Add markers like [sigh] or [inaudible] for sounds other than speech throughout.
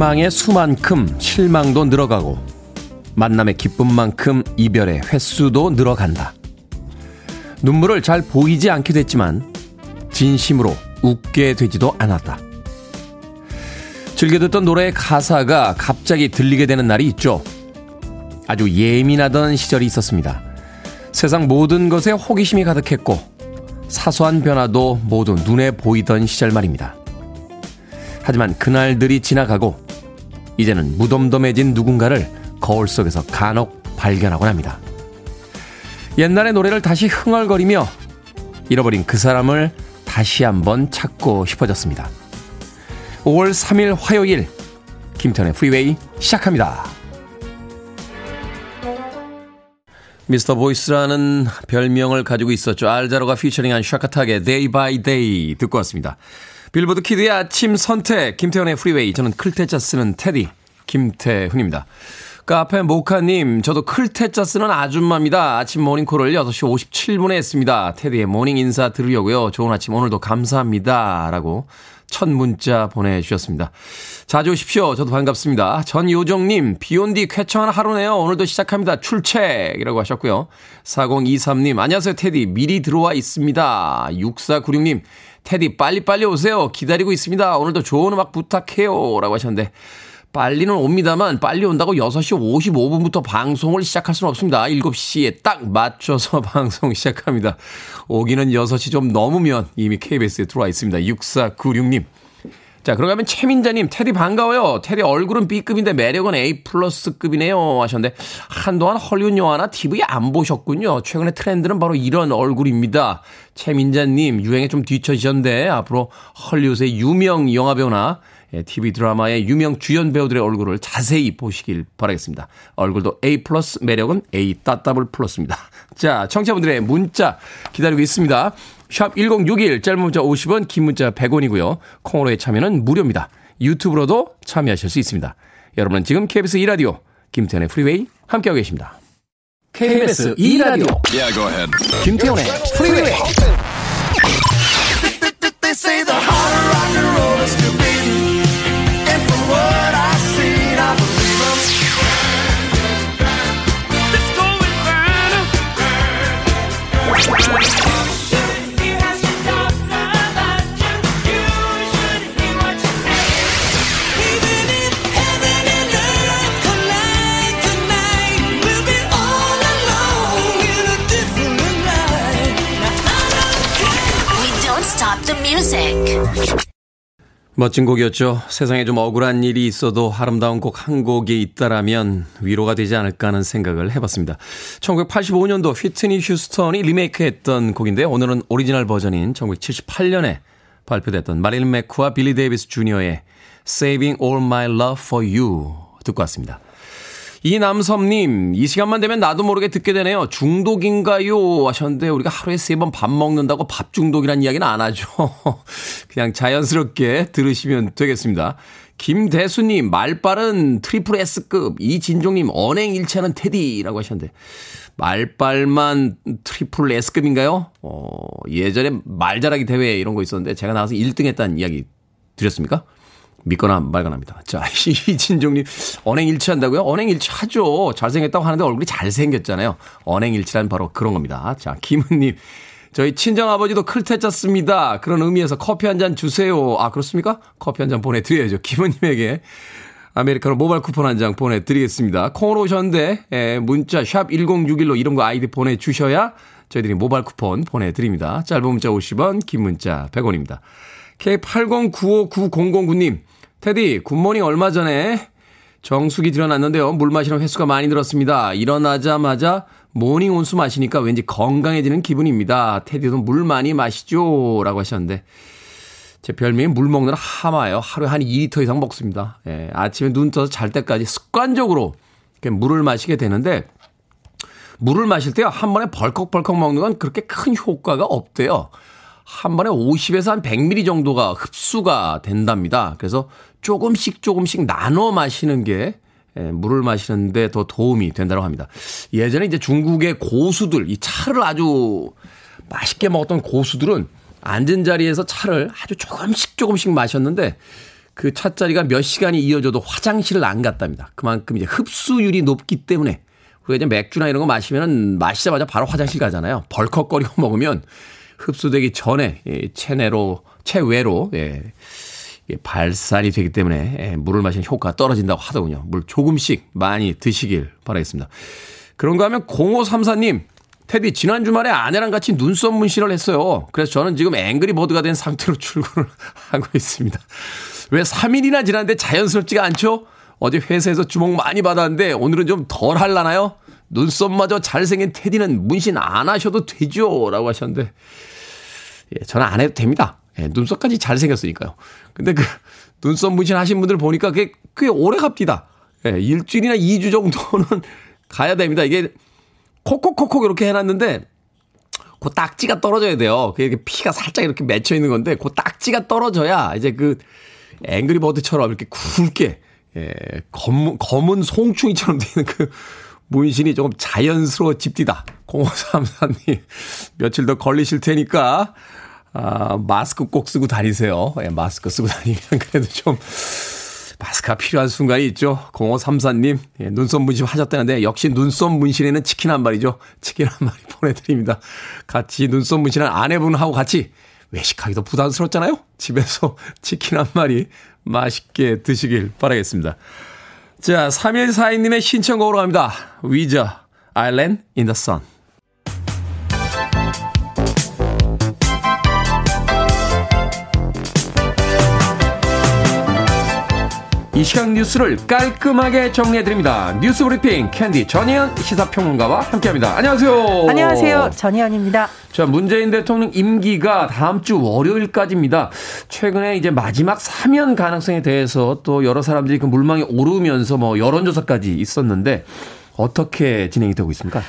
희망의 수만큼 실망도 늘어가고 만남의 기쁨만큼 이별의 횟수도 늘어간다. 눈물을 잘 보이지 않게 됐지만 진심으로 웃게 되지도 않았다. 즐겨 듣던 노래의 가사가 갑자기 들리게 되는 날이 있죠. 아주 예민하던 시절이 있었습니다. 세상 모든 것에 호기심이 가득했고 사소한 변화도 모두 눈에 보이던 시절 말입니다. 하지만 그날들이 지나가고 이제는 무덤덤해진 누군가를 거울 속에서 간혹 발견하곤 합니다. 옛날의 노래를 다시 흥얼거리며 잃어버린 그 사람을 다시 한번 찾고 싶어졌습니다. 5월 3일 화요일 김태훈의 프리웨이 시작합니다. Mr. Voice라는 별명을 가지고 있었죠. 알자로가 피처링한 샤카탁의 Day by Day 듣고 왔습니다. 빌보드 Kid의 아침 선택 김태훈의 프리웨이 저는 클테자 쓰는 테디 김태훈입니다. 카페 모카님 저도 클테자 쓰는 아줌마입니다. 아침 모닝콜을 6시 57분에 했습니다. 테디의 모닝 인사 들으려고요. 좋은 아침 오늘도 감사합니다. 라고 첫 문자 보내주셨습니다. 자주 오십시오. 저도 반갑습니다. 전요정님, 비 온 뒤 쾌청한 하루네요. 오늘도 시작합니다. 출첵이라고 하셨고요. 4023님, 안녕하세요. 테디. 미리 들어와 있습니다. 6496님, 테디 빨리빨리 오세요. 기다리고 있습니다. 오늘도 좋은 음악 부탁해요. 라고 하셨는데, 빨리는 옵니다만 빨리 온다고 6시 55분부터 방송을 시작할 수는 없습니다. 7시에 딱 맞춰서 [laughs] 방송 시작합니다. 오기는 6시 좀 넘으면 이미 KBS에 들어와 있습니다. 6496님. 자, 그러면 최민자님, 테디 반가워요. 테디 얼굴은 B급인데 매력은 A 플러스급이네요. 하셨는데, 한동안 헐리우드 영화나 TV 안 보셨군요. 최근에 트렌드는 바로 이런 얼굴입니다. 최민자님, 유행에 좀 뒤처지셨는데, 앞으로 헐리우드의 유명 영화배우나 TV 예, 드라마의 유명 주연 배우들의 얼굴을 자세히 보시길 바라겠습니다. 얼굴도 A 플러스, 매력은 A 따따블 플러스입니다. 자, 청취자분들의 문자 기다리고 있습니다. 샵 1061, 짧은 문자 50원, 긴 문자 100원이고요. 콩으로의 참여는 무료입니다. 유튜브로도 참여하실 수 있습니다. 여러분은 지금 KBS 2라디오 김태훈의 프리웨이 함께하고 계십니다. KBS 2라디오 yeah, 김태현의 프리웨이 멋진 곡이었죠. 세상에 좀 억울한 일이 있어도 아름다운 곡 한 곡이 있다라면 위로가 되지 않을까 하는 생각을 해봤습니다. 1985년도 휘트니 휴스턴이 리메이크했던 곡인데 오늘은 오리지널 버전인 1978년에 발표됐던 마릴린 맥쿠와 빌리 데이비스 주니어의 Saving All My Love For You 듣고 왔습니다. 이남섭님, 이 시간만 되면 나도 모르게 듣게 되네요. 중독인가요? 하셨는데, 우리가 하루에 세 번 밥 먹는다고 밥 중독이란 이야기는 안 하죠. [laughs] 그냥 자연스럽게 들으시면 되겠습니다. 김대수님, 말빨은 트리플 S급. 이진종님, 언행일치는 테디라고 하셨는데, 말빨만 트리플 S급인가요? 어, 예전에 말 잘하기 대회 이런 거 있었는데, 제가 나와서 1등 했다는 이야기 드렸습니까? 믿거나 말거나입니다. 자, [laughs] 이진종님, 언행일치 한다고요? 언행일치 하죠. 잘생겼다고 하는데 얼굴이 잘생겼잖아요. 언행일치란 바로 그런 겁니다. 자, 김은님, 저희 친정아버지도 클테 짰습니다. 그런 의미에서 커피 한 잔 주세요. 아, 그렇습니까? 커피 한 잔 보내드려야죠. 김은님에게 아메리카노 모바일 쿠폰 한 장 보내드리겠습니다. 콩으로 오셨는데, 에, 문자 샵 1061로 이름과 아이디 보내주셔야 저희들이 모바일 쿠폰 보내드립니다. 짧은 문자 50원, 긴 문자 100원입니다. K80959009님, 테디, 굿모닝 얼마 전에 정수기 들여놨는데요. 물 마시는 횟수가 많이 늘었습니다. 일어나자마자 morning 온수 마시니까 왠지 건강해지는 기분입니다. 테디도 물 많이 마시죠? 라고 하셨는데, 제 별명이 물 먹는 하마예요. 하루에 한 2리터 이상 먹습니다. 예, 아침에 눈 떠서 잘 때까지 습관적으로 물을 마시게 되는데, 물을 마실 때요, 한 번에 벌컥벌컥 먹는 건 그렇게 큰 효과가 없대요. 한 번에 50에서 한 100ml 정도가 흡수가 된답니다. 그래서 조금씩 조금씩 나눠 마시는 게 예, 물을 마시는데 더 도움이 된다고 합니다. 예전에 이제 중국의 고수들, 이 차를 아주 맛있게 먹었던 고수들은 앉은 자리에서 차를 아주 조금씩 조금씩 마셨는데 그 찻자리가 몇 시간이 이어져도 화장실을 안 갔답니다. 그만큼 이제 흡수율이 높기 때문에 우리가 이제 맥주나 이런 거 마시면은 마시자마자 바로 화장실 가잖아요. 벌컥거리고 [laughs] 먹으면 흡수되기 전에 체내로 체외로 예, 발산이 되기 때문에 예, 물을 마시는 효과가 떨어진다고 하더군요. 물 조금씩 많이 드시길 바라겠습니다. 그런가 하면 0534님 테디 지난 주말에 아내랑 같이 눈썹 문신을 했어요. 그래서 저는 지금 앵그리 버드가 된 상태로 출근을 [laughs] 하고 있습니다. 왜 3일이나 지났는데 자연스럽지가 않죠? 어제 회사에서 주목 많이 받았는데 오늘은 좀 덜 할라나요? 눈썹마저 잘생긴 테디는 문신 안 하셔도 되죠? 라고 하셨는데 예, 저는 안 해도 됩니다. 예, 눈썹까지 잘생겼으니까요. 근데 그 눈썹 문신 하신 분들 보니까 그게 꽤 오래 갑니다. 예, 일주일이나 2주 정도는 [laughs] 가야 됩니다. 이게 콕콕콕콕 이렇게 해놨는데 그 딱지가 떨어져야 돼요. 그게 피가 살짝 이렇게 맺혀 있는 건데 그 딱지가 떨어져야 이제 그 앵그리 버드처럼 이렇게 굵게 예, 검은, 검은 송충이처럼 되는 그 문신이 조금 자연스러워집디다. 0534님 며칠 더 걸리실 테니까 아, 마스크 꼭 쓰고 다니세요. 예, 마스크 쓰고 다니면 [laughs] 그래도 좀 마스크가 필요한 순간이 있죠. 0534님, 예, 눈썹 문신 하셨다는데, 역시 눈썹 문신에는 치킨 한 마리죠. 치킨 한 마리 [laughs] 보내드립니다. 같이 눈썹 문신한 아내분하고 같이 외식하기도 부담스럽잖아요? 집에서 [laughs] 치킨 한 마리 맛있게 드시길 바라겠습니다. 자, 3142님의 신청곡으로 갑니다. 위저, Island in the Sun. 이 시간 뉴스를 깔끔하게 정리해드립니다. 뉴스 브리핑 캔디 전희연 시사평론가와 함께합니다. 안녕하세요. 안녕하세요. 전희연입니다. 자, 문재인 대통령 임기가 다음 주 월요일까지입니다. 최근에 이제 마지막 사면 가능성에 대해서 또 여러 사람들이 그 물망에 오르면서 뭐 여론조사까지 있었는데 어떻게 진행이 되고 있습니까?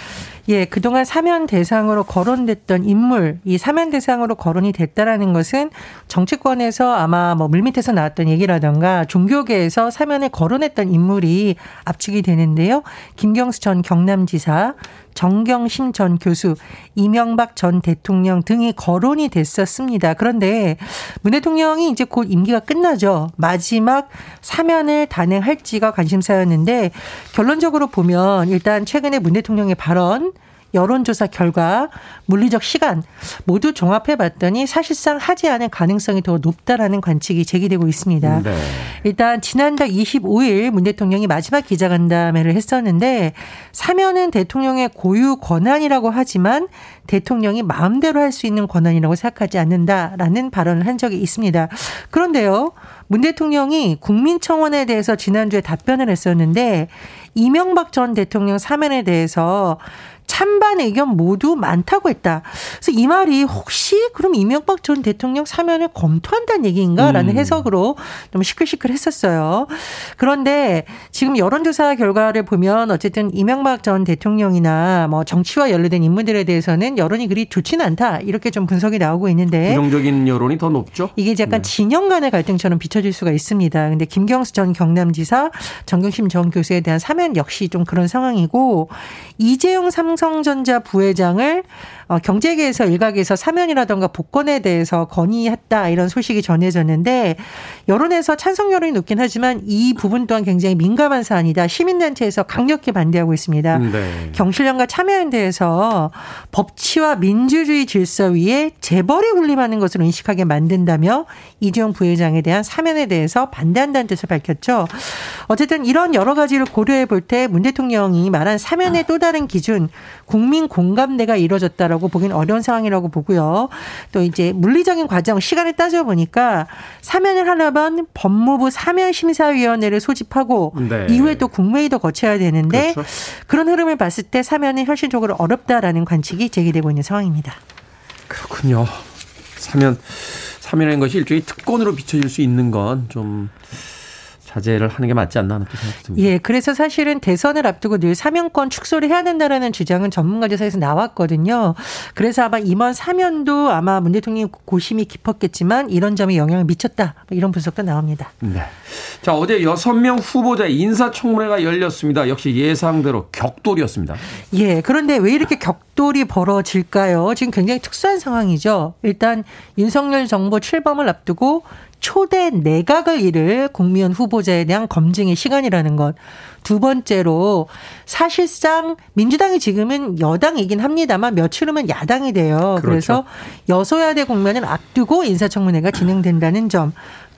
예, 그동안 사면 대상으로 거론됐던 인물, 이 사면 대상으로 거론이 됐다라는 것은 정치권에서 아마 뭐 물밑에서 나왔던 얘기라던가 종교계에서 사면에 거론했던 인물이 압축이 되는데요. 김경수 전 경남지사, 정경심 전 교수, 이명박 전 대통령 등이 거론이 됐었습니다. 그런데 문 대통령이 이제 곧 임기가 끝나죠. 마지막 사면을 단행할지가 관심사였는데 결론적으로 보면 일단 최근에 문 대통령의 발언 여론조사 결과 물리적 시간 모두 종합해 봤더니 사실상 하지 않을 가능성이 더 높다라는 관측이 제기되고 있습니다. 네. 일단 지난달 25일 문 대통령이 마지막 기자간담회를 했었는데 사면은 대통령의 고유 권한이라고 하지만 대통령이 마음대로 할 수 있는 권한이라고 생각하지 않는다라는 발언을 한 적이 있습니다. 그런데요. 문 대통령이 국민청원에 대해서 지난주에 답변을 했었는데 이명박 전 대통령 사면에 대해서 찬반 의견 모두 많다고 했다. 그래서 이 말이 혹시 그럼 이명박 전 대통령 사면을 검토한다는 얘기인가라는 음. 해석으로 좀 시끌시끌했었어요. 그런데 지금 여론조사 결과를 보면 어쨌든 이명박 전 대통령이나 뭐 정치와 연루된 인물들에 대해서는 여론이 그리 좋지는 않다 이렇게 좀 분석이 나오고 있는데 부정적인 여론이 더 높죠. 이게 약간 네. 진영 간의 갈등처럼 비춰질 수가 있습니다. 근데 김경수 전 경남지사, 정경심 전 교수에 대한 사면 역시 좀 그런 상황이고 이재용 삼 삼성전자 부회장을 어, 경제계에서 일각에서 사면이라던가 복권에 대해서 건의했다 이런 소식이 전해졌는데 여론에서 찬성 여론이 높긴 하지만 이 부분 또한 굉장히 민감한 사안이다. 시민단체에서 강력히 반대하고 있습니다. 네. 경실련과 참여연대에서 법치와 민주주의 질서 위에 재벌이 군림하는 것을 인식하게 만든다며 이재용 부회장에 대한 사면에 대해서 반대한다는 뜻을 밝혔죠. 어쨌든 이런 여러 가지를 고려해 볼 때 문 대통령이 말한 사면의 또 다른 기준 국민 공감대가 이루어졌다라고 보기는 어려운 상황이라고 보고요. 또 이제 물리적인 과정 시간을 따져 보니까 사면을 하려면 법무부 사면심사위원회를 소집하고 네. 이후에 또 국무회의도 거쳐야 되는데 그렇죠. 그런 흐름을 봤을 때 사면이 현실적으로 어렵다라는 관측이 제기되고 있는 상황입니다. 그렇군요. 사면 사면인 것이 일종의 특권으로 비춰질 수 있는 건좀 자제를 하는 게 맞지 않나 하는 생각이 듭니다. 예, 그래서 사실은 대선을 앞두고 늘 사면권 축소를 해야 된다라는 주장은 전문가들 사이에서 나왔거든요. 그래서 아마 임원 사면도 아마 문 대통령이 고심이 깊었겠지만 이런 점에 영향을 미쳤다. 뭐 이런 분석도 나옵니다. 네. 자, 어제 여섯 명 후보자 인사청문회가 열렸습니다. 역시 예상대로 격돌이었습니다. 예, 그런데 왜 이렇게 격돌이 벌어질까요? 지금 굉장히 특수한 상황이죠. 일단 윤석열 정부 출범을 앞두고 초대 내각을 이룰 국무위원 후보자에 대한 검증의 시간이라는 것. 두 번째로 사실상 민주당이 지금은 여당이긴 합니다만 며칠 후면 야당이 돼요. 그렇죠. 그래서 여소야대 국면을 앞두고 인사청문회가 진행된다는 점.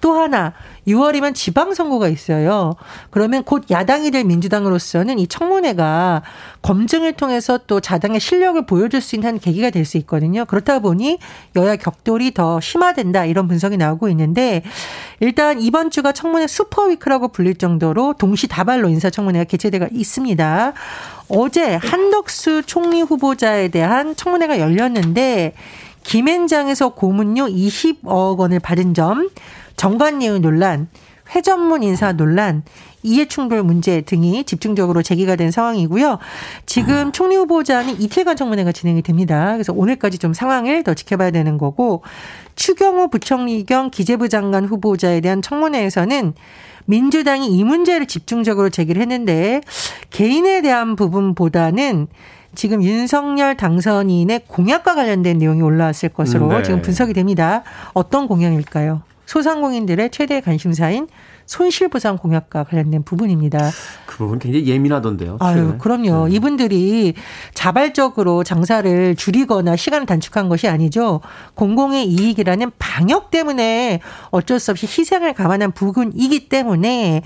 또 하나 6월이면 지방선거가 있어요. 그러면 곧 야당이 될 민주당으로서는 이 청문회가 검증을 통해서 또 자당의 실력을 보여줄 수 있는 계기가 될 수 있거든요. 그렇다 보니 여야 격돌이 더 심화된다 이런 분석이 나오고 있는데 일단 이번 주가 청문회 슈퍼위크라고 불릴 정도로 동시다발로 인사청문회가 개최되고 있습니다. 어제 한덕수 총리 후보자에 대한 청문회가 열렸는데 김앤장에서 고문료 20억 원을 받은 점 정관예우 논란, 회전문 인사 논란, 이해충돌 문제 등이 집중적으로 제기가 된 상황이고요. 지금 총리 후보자는 이틀간 청문회가 진행이 됩니다. 그래서 오늘까지 좀 상황을 더 지켜봐야 되는 거고 추경호 부총리 겸 기재부 장관 후보자에 대한 청문회에서는 민주당이 이 문제를 집중적으로 제기를 했는데 개인에 대한 부분보다는 지금 윤석열 당선인의 공약과 관련된 내용이 올라왔을 것으로 네. 지금 분석이 됩니다. 어떤 공약일까요? 소상공인들의 최대 관심사인 손실보상 공약과 관련된 부분입니다. 그 부분 굉장히 예민하던데요. 아유, 그럼요. 네. 이분들이 자발적으로 장사를 줄이거나 시간을 단축한 것이 아니죠. 공공의 이익이라는 방역 때문에 어쩔 수 없이 희생을 감안한 부분이기 때문에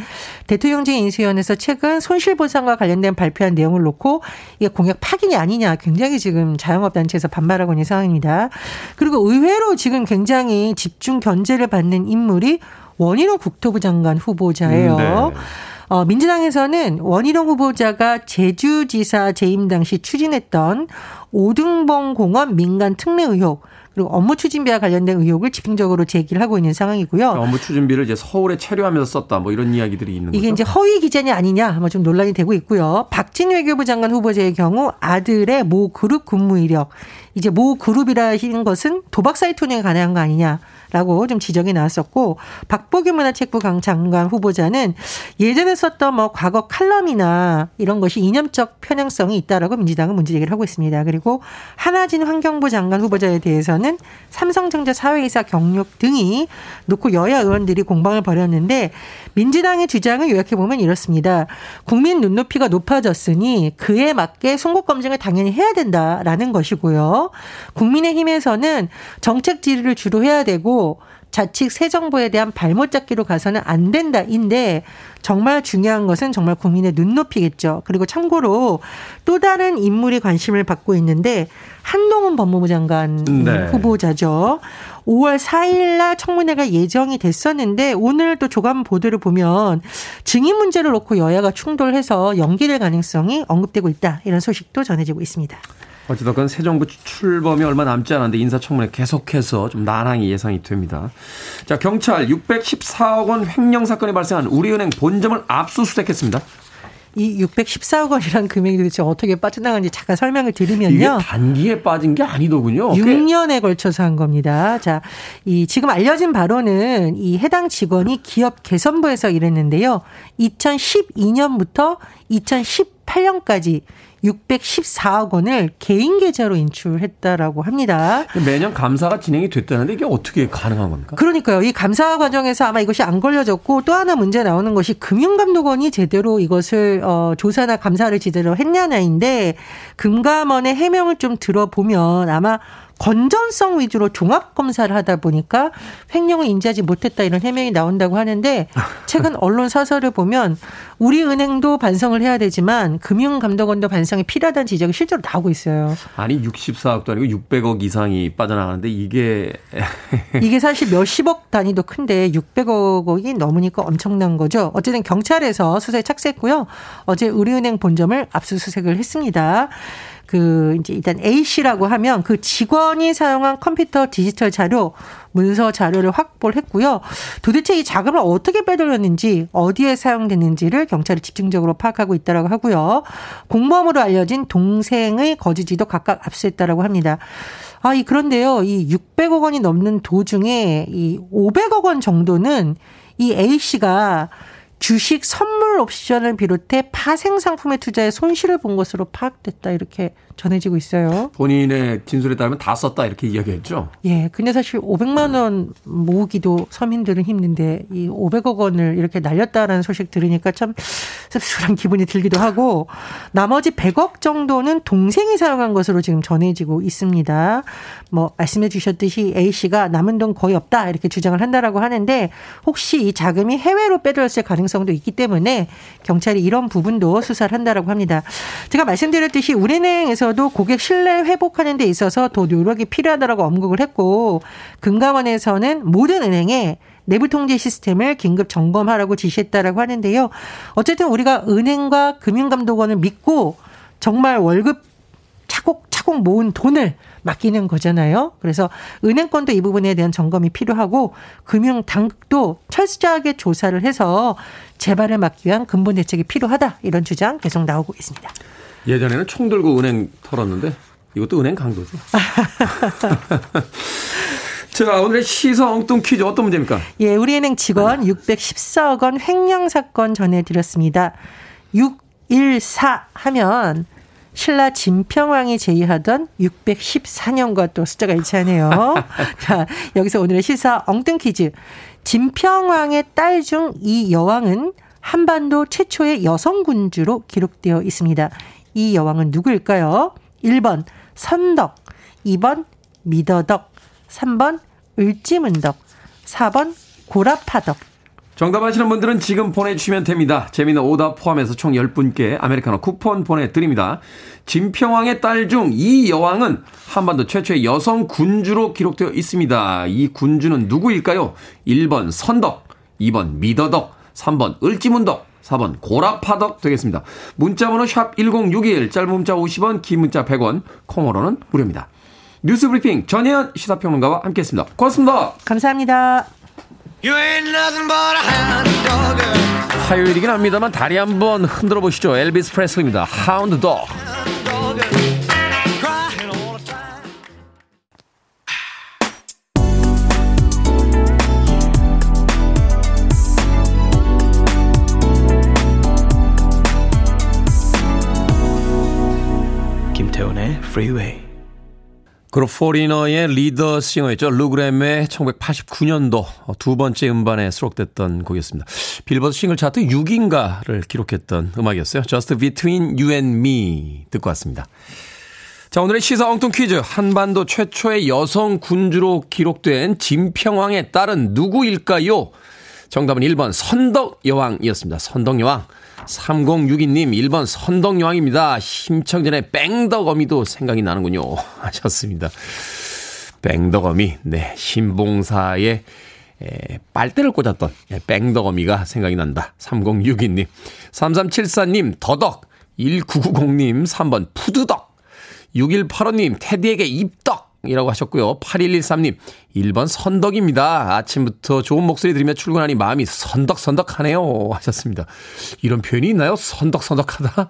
대통령직 인수위원회에서 최근 손실보상과 관련된 발표한 내용을 놓고 이게 공약 파기이 아니냐 굉장히 지금 자영업단체에서 반발하고 있는 상황입니다. 그리고 의외로 지금 굉장히 집중 견제를 받는 인물이 원희룡 국토부 장관 후보자예요. 음, 네. 어, 민주당에서는 원희룡 후보자가 제주지사 재임 당시 추진했던 오등봉 공원 민간 특례 의혹 그리고 업무 추진비와 관련된 의혹을 집중적으로 제기를 하고 있는 상황이고요. 그러니까 업무 추진비를 이제 서울에 체류하면서 썼다 뭐 이런 이야기들이 있는 이게 거죠? 이제 허위 기재냐 아니냐 뭐 좀 논란이 되고 있고요. 박진 외교부 장관 후보자의 경우 아들의 모 그룹 근무 이력 이제 모 그룹이라는 것은 도박 사이트 운영에 관한 거 아니냐. 라고 좀 지적이 나왔었고 박보규 문화체육부 장관 후보자는 예전에 썼던 뭐 과거 칼럼이나 이런 것이 이념적 편향성이 있다라고 민주당은 문제 제기를 하고 있습니다. 그리고 한하진 환경부 장관 후보자에 대해서는 삼성전자 사회이사 경력 등이 놓고 여야 의원들이 공방을 벌였는데 민주당의 주장을 요약해 보면 이렇습니다. 국민 눈높이가 높아졌으니 그에 맞게 송곳 검증을 당연히 해야 된다라는 것이고요. 국민의힘에서는 정책 질의를 주로 해야 되고 자칫 새 정부에 대한 발못 잡기로 가서는 안 된다인데 정말 중요한 것은 정말 국민의 눈높이겠죠. 그리고 참고로 또 다른 인물이 관심을 받고 있는데 한동훈 법무부 장관 네. 후보자죠. 5월 4일 날 청문회가 예정이 됐었는데 오늘 또 조간 보도를 보면 증인 문제를 놓고 여야가 충돌해서 연기될 가능성이 언급되고 있다. 이런 소식도 전해지고 있습니다. 어찌됐건 새 정부 출범이 얼마 남지 않았는데 인사청문회 계속해서 좀 난항이 예상이 됩니다. 자, 경찰 614억 원 횡령 사건이 발생한 우리은행 본점을 압수수색했습니다. 이 614억 원이란 금액이 도대체 어떻게 빠져나간지 잠깐 설명을 드리면요. 이게 단기에 빠진 게 아니더군요. 6년에 걸쳐서 한 겁니다. 자, 이 지금 알려진 바로는 이 해당 직원이 기업 개선부에서 일했는데요. 2012년부터 2018년까지 614억 원을 개인 계좌로 인출했다라고 합니다. 매년 감사가 진행이 됐다는데 이게 어떻게 가능한 겁니까? 그러니까요. 이 감사 과정에서 아마 이것이 안 걸려졌고 또 하나 문제 나오는 것이 금융감독원이 제대로 이것을 어, 조사나 감사를 제대로 했냐냐인데 금감원의 해명을 좀 들어보면 아마 건전성 위주로 종합 검사를 하다 보니까 횡령을 인지하지 못했다 이런 해명이 나온다고 하는데 최근 [laughs] 언론 사설을 보면 우리 은행도 반성을 해야 되지만 금융감독원도 반성이 필요하다는 지적이 실제로 나오고 있어요. 아니 64억도 아니고 600억 이상이 빠져나가는데 이게 [laughs] 이게 사실 몇십억 단위도 큰데 600억이 넘으니까 엄청난 거죠. 어쨌든 경찰에서 수사에 착수했고요. 어제 우리은행 본점을 압수수색을 했습니다. 그 이제 일단 A 씨라고 하면 그 직원이 사용한 컴퓨터 디지털 자료 문서 자료를 확보를 했고요. 도대체 이 자금을 어떻게 빼돌렸는지 어디에 사용됐는지를 경찰이 집중적으로 파악하고 있다라고 하고요. 공범으로 알려진 동생의 거주지도 각각 압수했다라고 합니다. 아, 이 그런데요. 이 600억 원이 넘는 도중에 이 500억 원 정도는 이 A 씨가 주식 선물 콜 옵션을 비롯해 파생 상품의 투자에 손실을 본 것으로 파악됐다. 이렇게 전해지고 있어요. 본인의 진술에 따르면 다 썼다 이렇게 이야기했죠. 예. 근데 사실 500만 원 모으기도 서민들은 힘든데 이 500억 원을 이렇게 날렸다라는 소식 들으니까 참 씁쓸한 기분이 들기도 하고 나머지 100억 정도는 동생이 사용한 것으로 지금 전해지고 있습니다. 뭐 말씀해 주셨듯이 A 씨가 남은 돈 거의 없다 이렇게 주장을 한다라고 하는데 혹시 이 자금이 해외로 빼들었을 가능성도 있기 때문에 경찰이 이런 부분도 수사를 한다라고 합니다. 제가 말씀드렸듯이 우리은행에서 중에서도 고객 신뢰 회복하는 데 있어서 더 노력이 필요하다라고 언급을 했고 금감원에서는 모든 은행에 내부 통제 시스템을 긴급 점검하라고 지시했다라고 하는데요. 어쨌든 우리가 은행과 금융감독원을 믿고 정말 월급 차곡차곡 모은 돈을 맡기는 거잖아요. 그래서 은행권도 이 부분에 대한 점검이 필요하고 금융 당국도 철저하게 조사를 해서 재발을 막기 위한 근본 대책이 필요하다. 이런 주장 계속 나오고 있습니다. 예전에는 총 들고 은행 털었는데 이것도 은행 강도죠. [laughs] 자, 오늘의 시사 엉뚱 퀴즈 어떤 문제입니까? 예, 우리은행 직원 614억 원 횡령 사건 전해드렸습니다. 614 하면 신라 진평왕이 제의하던 614년과 또 숫자가 일치하네요. [laughs] 자, 여기서 오늘의 시사 엉뚱 퀴즈. 진평왕의 딸 중 이 여왕은 한반도 최초의 여성 군주로 기록되어 있습니다. 이 여왕은 누구일까요? 1번 선덕, 2번 미더덕, 3번 을지문덕, 4번 고라파덕. 정답 아시는 분들은 지금 보내주시면 됩니다. 재미는 오답 포함해서 총 10분께 아메리카노 쿠폰 보내드립니다. 진평왕의 딸 중 이 여왕은 한반도 최초의 여성 군주로 기록되어 있습니다. 이 군주는 누구일까요? 1번 선덕, 2번 미더덕, 3번 을지문덕, 4번 고라파덕 되겠습니다. 문자번호 샵 1061, 짧은 문자 50원, 긴 문자 100원, 콩으로는 무료입니다. 뉴스브리핑 전혜연 시사평론가와 함께했습니다. 고맙습니다. 감사합니다. 화요일이긴 합니다만 다리 한번 흔들어 보시죠. 엘비스 프레슬입니다. 하운드 덕. Freeway. 그룹 포리너의 리더 싱어였죠. 루그램의 1989년도 두 번째 음반에 수록됐던 곡이었습니다. 빌보드 싱글 차트 6인가를 기록했던 음악이었어요. Just Between You and Me 듣고 왔습니다. 자, 오늘의 시사 엉뚱 퀴즈. 한반도 최초의 여성 군주로 기록된 진평왕의 딸은 누구일까요? 정답은 1번 선덕 여왕이었습니다. 선덕 여왕. 3062님 1번 선덕여왕입니다. 심청전의 뺑덕어미도 생각이 나는군요. [laughs] 하셨습니다. 뺑덕어미. 네. 신봉사의 에, 빨대를 꽂았던 예, 뺑덕어미가 생각이 난다. 3062님. 3374님 더덕. 1990님 3번 푸드덕. 6185님 테디에게 입덕. 이라고 하셨고요. 8113님, 1번 선덕입니다. 아침부터 좋은 목소리 들으며 출근하니 마음이 선덕선덕하네요. 하셨습니다. 이런 표현이 있나요? 선덕선덕하다?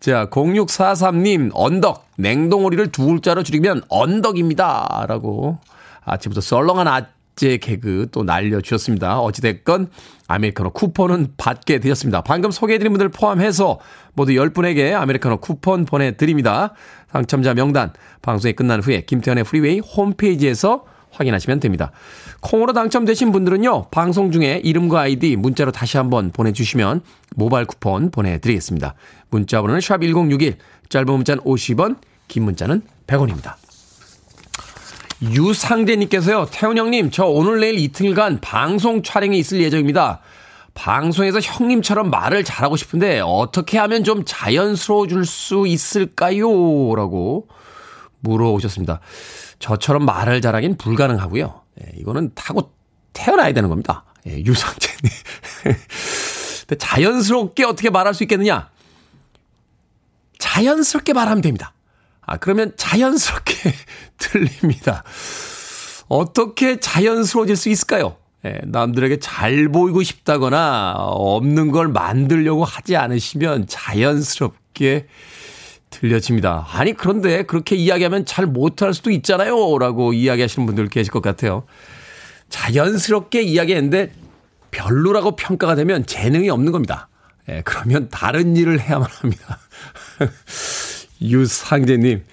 자, 0643님, 언덕, 냉동오리를 두 글자로 줄이면 언덕입니다. 라고 아침부터 썰렁한 아재 개그 또 날려주셨습니다. 어찌됐건 아메리카노 쿠폰은 받게 되셨습니다. 방금 소개해드린 분들 포함해서 모두 10분에게 아메리카노 쿠폰 보내드립니다. 당첨자 명단 방송이 끝난 후에 김태훈의 프리웨이 홈페이지에서 확인하시면 됩니다. 콩으로 당첨되신 분들은요, 방송 중에 이름과 아이디 문자로 다시 한번 보내주시면 모바일 쿠폰 보내드리겠습니다. 문자 번호는 샵1061, 짧은 문자는 50원, 긴 문자는 100원입니다. 유상재님께서요, 태훈 형님, 저 오늘 내일 이틀간 방송 촬영이 있을 예정입니다. 방송에서 형님처럼 말을 잘하고 싶은데 어떻게 하면 좀 자연스러워질 수 있을까요? 라고 물어오셨습니다. 저처럼 말을 잘하긴 불가능하고요. 예, 이거는 타고 태어나야 되는 겁니다. 예, 유상재님. [laughs] 자연스럽게 어떻게 말할 수 있겠느냐? 자연스럽게 말하면 됩니다. 아, 그러면 자연스럽게 [laughs] 들립니다. 어떻게 자연스러워질 수 있을까요? 예, 남들에게 잘 보이고 싶다거나 없는 걸 만들려고 하지 않으시면 자연스럽게 들려집니다. 아니, 그런데 그렇게 이야기하면 잘 못할 수도 있잖아요. 라고 이야기하시는 분들 계실 것 같아요. 자연스럽게 이야기했는데 별로라고 평가가 되면 재능이 없는 겁니다. 예, 그러면 다른 일을 해야만 합니다. [laughs] 유상재님,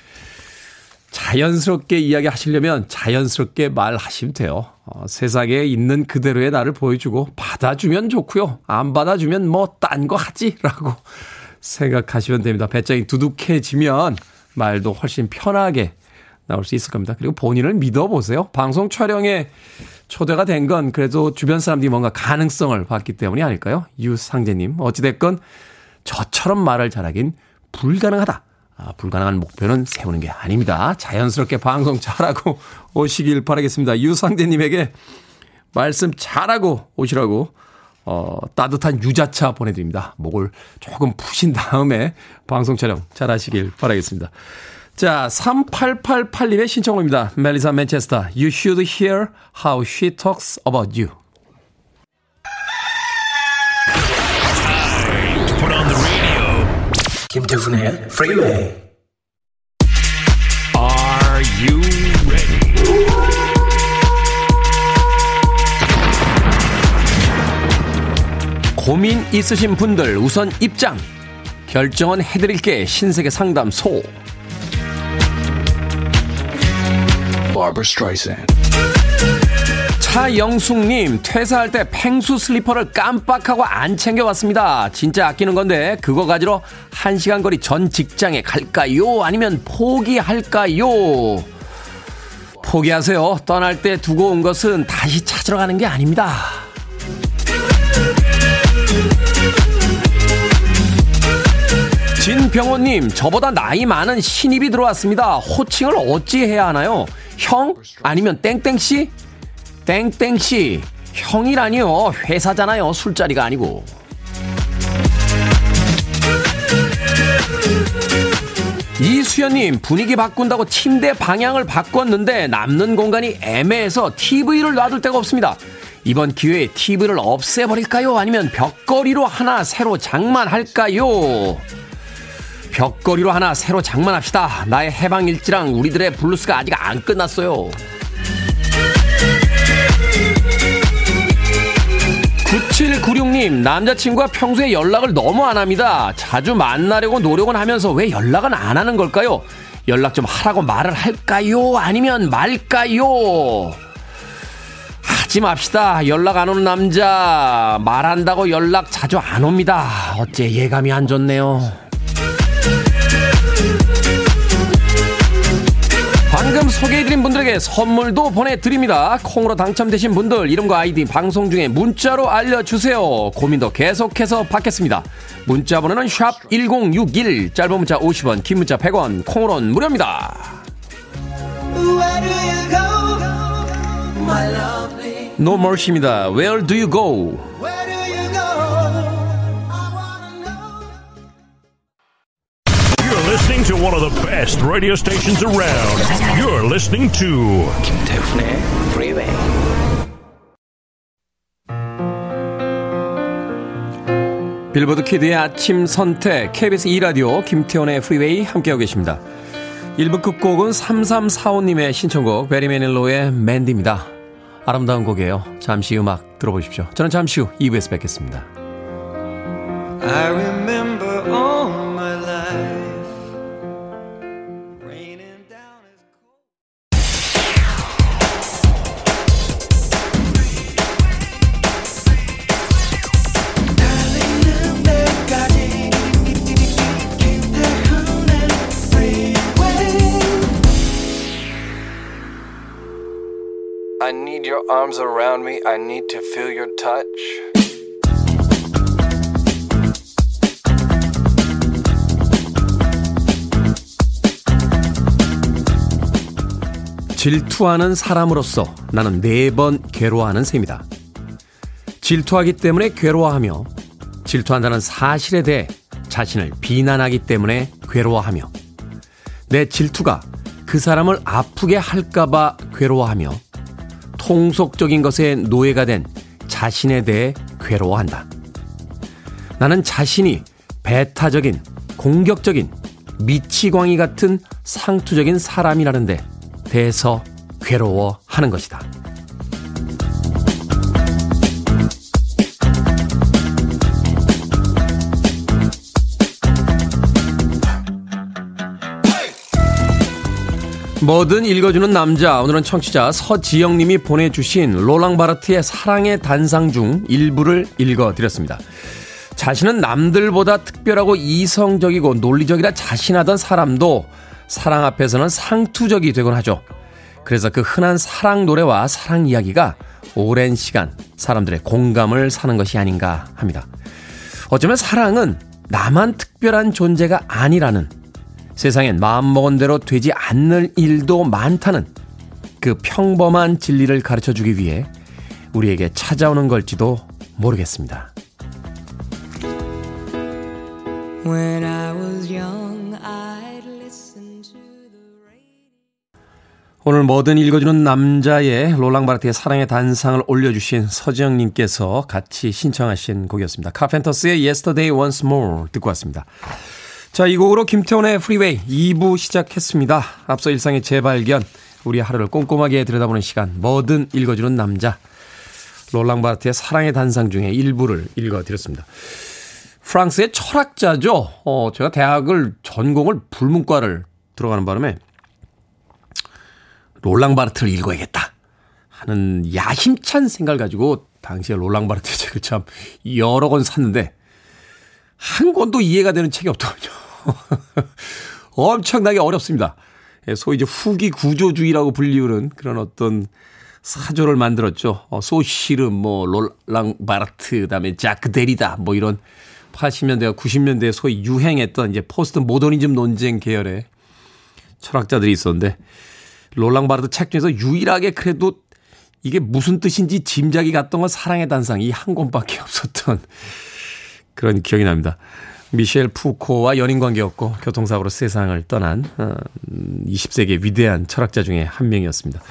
자연스럽게 이야기 하시려면 자연스럽게 말하시면 돼요. 어, 세상에 있는 그대로의 나를 보여주고 받아주면 좋고요. 안 받아주면 뭐 딴 거 하지라고 생각하시면 됩니다. 배짱이 두둑해지면 말도 훨씬 편하게 나올 수 있을 겁니다. 그리고 본인을 믿어보세요. 방송 촬영에 초대가 된 건 그래도 주변 사람들이 뭔가 가능성을 봤기 때문이 아닐까요? 유상재님. 어찌됐건 저처럼 말을 잘하긴 불가능하다. 아, 불가능한 목표는 세우는 게 아닙니다. 자연스럽게 방송 잘하고 [laughs] 오시길 바라겠습니다. 유상재님에게 말씀 잘하고 오시라고 어, 따뜻한 유자차 보내드립니다. 목을 조금 푸신 다음에 방송 촬영 잘 하시길 바라겠습니다. 자, 3888님의 신청입니다. 멜리사 맨체스터, You should hear how she talks about you. 김태훈의 Freeway. Are you ready? 고민 있으신 분들 우선 입장. 결정은 해드릴게 신세계 상담소. Barbara Streisand. 차영숙님, 퇴사할 때 팽수 슬리퍼를 깜빡하고 안 챙겨왔습니다. 진짜 아끼는 건데, 그거 가지러 한 시간 거리 전 직장에 갈까요? 아니면 포기할까요? 포기하세요. 떠날 때 두고 온 것은 다시 찾으러 가는 게 아닙니다. 진병호님, 저보다 나이 많은 신입이 들어왔습니다. 호칭을 어찌 해야 하나요? 형? 아니면 땡땡씨? 땡땡씨. 형이라니요. 회사잖아요. 술자리가 아니고. 이수연님, 분위기 바꾼다고 침대 방향을 바꿨는데 남는 공간이 애매해서 TV를 놔둘 데가 없습니다. 이번 기회에 TV를 없애버릴까요? 아니면 벽걸이로 하나 새로 장만할까요? 벽걸이로 하나 새로 장만합시다. 나의 해방일지랑 우리들의 블루스가 아직 안 끝났어요. 9796님, 남자친구가 평소에 연락을 너무 안 합니다. 자주 만나려고 노력은 하면서 왜 연락은 안 하는 걸까요? 연락 좀 하라고 말을 할까요? 아니면 말까요? 하지 맙시다. 연락 안 오는 남자. 말한다고 연락 자주 안 옵니다. 어째 예감이 안 좋네요. 방금 소개해드린 분들에게 선물도 보내드립니다. 콩으로 당첨되신 분들 이름과 아이디 방송 중에 문자로 알려주세요. 고민도 계속해서 받겠습니다. 문자 번호는 샵 1061, 짧은 문자 50원, 긴 문자 100원, 콩으로는 무료입니다. Mercy입니다. Where do you go? To one of the best radio stations around. You're listening to 김태훈의 Freeway. 빌보드 kid의 아침 선택 KBS 2 라디오 김태훈의 프리웨이 함께하고 계십니다. 1부 끝곡은 3345님의 신청곡 베리 매닐로의 맨디입니다. 아름다운 곡이에요. 잠시 음악 들어보십시오. 저는 잠시 후 2부에서 뵙겠습니다. Arms around me. I need to feel your touch. 질투하는 사람으로서 나는 네 번 괴로워하는 셈이다. 질투하기 때문에 괴로워하며 질투한다는 사실에 대해 자신을 비난하기 때문에 괴로워하며 내 질투가 그 사람을 아프게 할까봐 괴로워하며 통속적인 것에 노예가 된 자신에 대해 괴로워한다. 나는 자신이 배타적인, 공격적인, 미치광이 같은 상투적인 사람이라는데 대해서 괴로워하는 것이다. 뭐든 읽어주는 남자. 오늘은 청취자 서지영님이 보내주신 로랑 바르트의 사랑의 단상 중 일부를 읽어드렸습니다. 자신은 남들보다 특별하고 이성적이고 논리적이라 자신하던 사람도 사랑 앞에서는 상투적이 되곤 하죠. 그래서 그 흔한 사랑 노래와 사랑 이야기가 오랜 시간 사람들의 공감을 사는 것이 아닌가 합니다. 어쩌면 사랑은 나만 특별한 존재가 아니라는 세상엔 마음먹은 대로 되지 않는 일도 많다는 그 평범한 진리를 가르쳐 주기 위해 우리에게 찾아오는 걸지도 모르겠습니다. 오늘 뭐든 읽어주는 남자의 롤랑 바르트의 사랑의 단상을 올려주신 서지영님께서 같이 신청하신 곡이었습니다. 카펜터스의 Yesterday Once More 듣고 왔습니다. 자, 이 곡으로 김태훈의 프리웨이 2부 시작했습니다. 앞서 일상의 재발견, 우리 하루를 꼼꼼하게 들여다보는 시간, 뭐든 읽어주는 남자. 롤랑 바르트의 사랑의 단상 중에 일부를 읽어드렸습니다. 프랑스의 철학자죠. 어, 제가 대학을 전공을 불문과를 들어가는 바람에 롤랑 바르트를 읽어야겠다 하는 야심찬 생각을 가지고 당시에 롤랑 바르트 책을 참 여러 권 샀는데 한 권도 이해가 되는 책이 없더군요. [laughs] 엄청나게 어렵습니다. 예, 소위 이제 후기 구조주의라고 불리우는 그런 어떤 사조를 만들었죠. 어, 소쉬르, 뭐, 롤랑 바르트, 그 다음에 자크 데리다, 뭐 이런 80년대와 90년대에 소위 유행했던 이제 포스트 모더니즘 논쟁 계열의 철학자들이 있었는데, 롤랑 바르트 책 중에서 유일하게 그래도 이게 무슨 뜻인지 짐작이 갔던 건 사랑의 단상 이 한 권밖에 없었던 그런 기억이 납니다. 미셸 푸코와 연인 관계였고 교통사고로 세상을 떠난 20세기의 어, 위대한 철학자 중에 한 명이었습니다.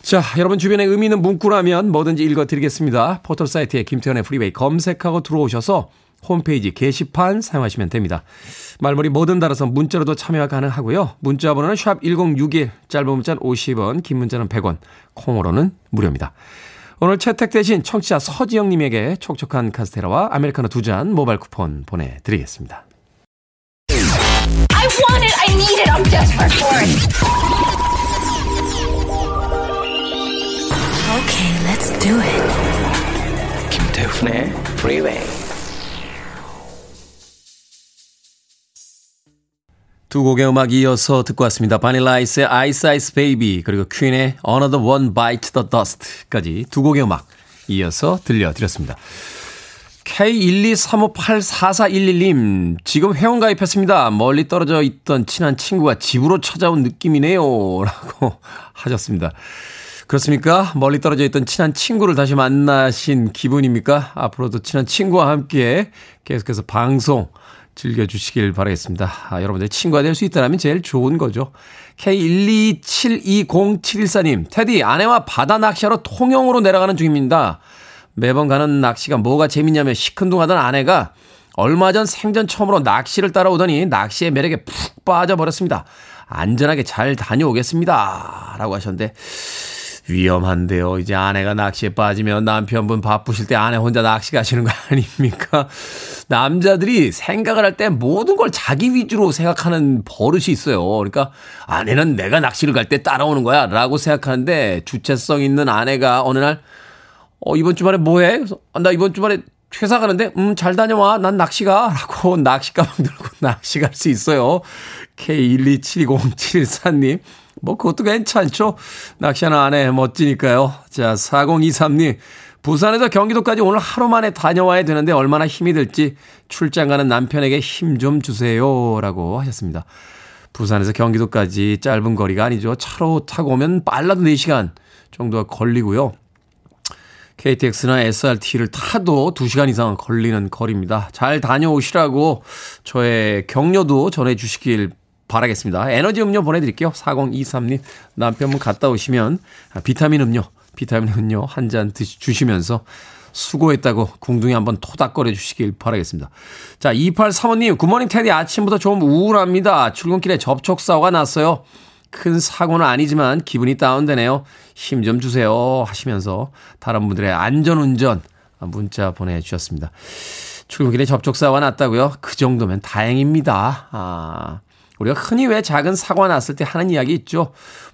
자, 여러분 주변에 의미 있는 문구라면 뭐든지 읽어드리겠습니다. 포털 사이트에 김태훈의 프리웨이 검색하고 들어오셔서 홈페이지 게시판 사용하시면 됩니다. 말머리 뭐든 달아서 문자로도 참여가 가능하고요. 문자 번호는 샵 1061, 짧은 문자는 50원, 긴 문자는 100원, 콩으로는 무료입니다. 오늘 채택되신 청취자 서지영님에게 촉촉한 카스테라와 아메리카노 두 잔 모바일 쿠폰 보내드리겠습니다. I want it, I need it, I'm desperate for it. Okay, let's do it. 김태훈의 Freeway. 두 곡의 음악 이어서 듣고 왔습니다. 바닐라이스의 Ice Ice Baby 그리고 퀸의 Another One Bite the Dust까지 두 곡의 음악 이어서 들려드렸습니다. K123584411님 지금 회원가입했습니다. 멀리 떨어져 있던 친한 친구가 집으로 찾아온 느낌이네요. [laughs] 라고 하셨습니다. 그렇습니까? 멀리 떨어져 있던 친한 친구를 다시 만나신 기분입니까? 앞으로도 친한 친구와 함께 계속해서 방송 즐겨주시길 바라겠습니다. 아, 여러분들 친구가 될 수 있다면 제일 좋은 거죠. K127207114님, 테디, 아내와 바다 낚시하러 통영으로 내려가는 중입니다. 매번 가는 낚시가 뭐가 재밌냐며 시큰둥하던 아내가 얼마 전 생전 처음으로 낚시를 따라오더니 낚시의 매력에 푹 빠져버렸습니다. 안전하게 잘 다녀오겠습니다. 라고 하셨는데, 위험한데요. 이제 아내가 낚시에 빠지면 남편분 바쁘실 때 아내 혼자 낚시 가시는 거 아닙니까? 남자들이 생각을 할 때 모든 걸 자기 위주로 생각하는 버릇이 있어요. 그러니까 아내는 내가 낚시를 갈 때 따라오는 거야 라고 생각하는데 주체성 있는 아내가 어느 날 어, 이번 주말에 뭐 해? 그래서 아, 나 이번 주말에 회사 가는데, 음, 잘 다녀와. 난 낚시 가. 라고 [laughs] 낚시 가방 들고 낚시 갈 수 있어요. K1272074님. 뭐 그것도 괜찮죠. 낚시하는 아내 멋지니까요. 자, 4023님. 부산에서 경기도까지 오늘 하루 만에 다녀와야 되는데 얼마나 힘이 들지 출장 가는 남편에게 힘 좀 주세요. 라고 하셨습니다. 부산에서 경기도까지 짧은 거리가 아니죠. 차로 타고 오면 빨라도 4시간 정도가 걸리고요. KTX나 SRT를 타도 2시간 이상 걸리는 거리입니다. 잘 다녀오시라고 저의 격려도 전해주시길 바라겠습니다. 에너지 음료 보내드릴게요. 4023님 남편분 갔다 오시면 비타민 음료, 비타민 음료 한 잔 주시면서 수고했다고 궁둥이 한번 토닥거려 주시길 바라겠습니다. 자, 2835님, 굿모닝 테디 아침부터 좀 우울합니다. 출근길에 접촉사고가 났어요. 큰 사고는 아니지만 기분이 다운되네요. 힘 좀 주세요. 하시면서 다른 분들의 안전운전 문자 보내주셨습니다. 출근길에 접촉사고가 났다고요? 그 정도면 다행입니다. 아, 우리가 흔히 왜 작은 사고 났을 때 하는 이야기 있죠.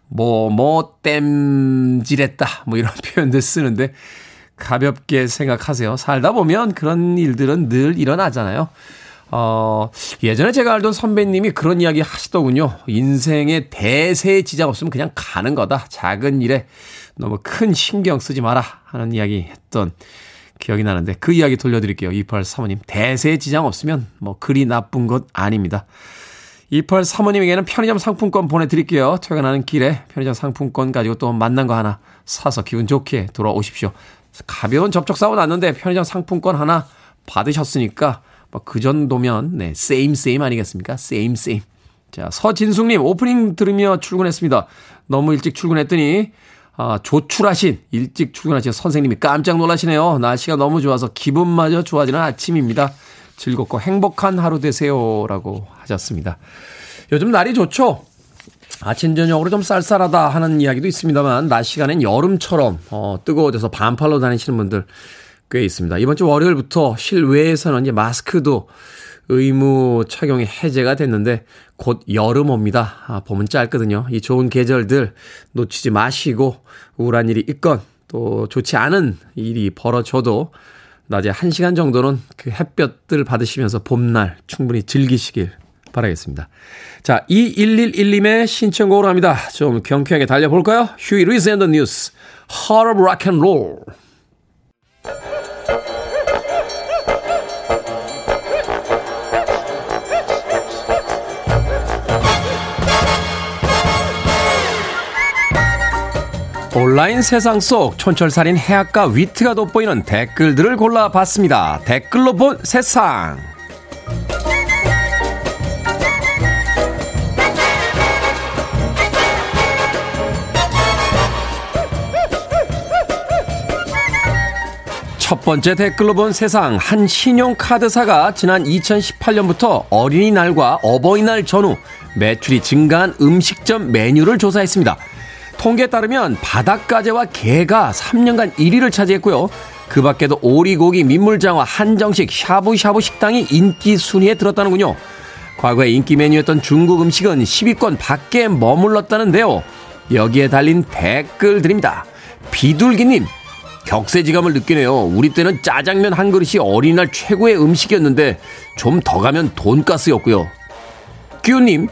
뭐, 뭐, 땜질했다. 뭐 이런 [laughs] 표현들 쓰는데 가볍게 생각하세요. 살다 보면 그런 일들은 늘 일어나잖아요. 어, 예전에 제가 알던 선배님이 그런 이야기 하시더군요. 인생에 대세에 지장 없으면 그냥 가는 거다. 작은 일에 너무 큰 신경 쓰지 마라. 하는 이야기 했던 기억이 나는데 그 이야기 돌려드릴게요. 2835님. 대세에 지장 없으면 뭐 그리 나쁜 것 아닙니다. 2835님에게는 편의점 상품권 보내드릴게요. 퇴근하는 길에 편의점 상품권 가지고 또 만난 거 하나 사서 기분 좋게 돌아오십시오. 가벼운 접촉사고 났는데 편의점 상품권 하나 받으셨으니까 뭐 그 정도면 네, 세임 세임 아니겠습니까? 세임 세임. 자, 서진숙님 오프닝 들으며 출근했습니다. 너무 일찍 출근했더니 아, 조출하신 일찍 출근하신 선생님이 깜짝 놀라시네요. 날씨가 너무 좋아서 기분마저 좋아지는 아침입니다. 즐겁고 행복한 하루 되세요라고 하셨습니다. 요즘 날이 좋죠? 아침 저녁으로 좀 쌀쌀하다 하는 이야기도 있습니다만 낮 시간엔 여름처럼 어, 뜨거워져서 반팔로 다니시는 분들 꽤 있습니다. 이번 주 월요일부터 실외에서는 이제 마스크도 의무 착용이 해제가 됐는데 곧 여름 옵니다. 아, 봄은 짧거든요. 이 좋은 계절들 놓치지 마시고 우울한 일이 있건 또 좋지 않은 일이 벌어져도 낮에 1시간 정도는 그 햇볕들 받으시면서 봄날 충분히 즐기시길 바라겠습니다. 자, 2111님의 신청곡으로 합니다. 좀 경쾌하게 달려볼까요? Huey Lewis and the News, Heart of Rock and Roll. 온라인 세상 속 촌철살인 해악과 위트가 돋보이는 댓글들을 골라봤습니다. 댓글로 본 세상. 첫 번째 댓글로 본 세상 한 신용카드사가 지난 2018년부터 어린이날과 어버이날 전후 매출이 증가한 음식점 메뉴를 조사했습니다. 통계에 따르면 바닷가재와 게가 3년간 1위를 차지했고요. 그 밖에도 오리고기, 민물장어, 한정식, 샤브샤브 식당이 인기 순위에 들었다는군요. 과거에 인기 메뉴였던 중국 음식은 10위권 밖에 머물렀다는데요. 여기에 달린 댓글들입니다. 비둘기님, 격세지감을 느끼네요. 우리 때는 짜장면 한 그릇이 어린이날 최고의 음식이었는데 좀 더 가면 돈가스였고요. 규님,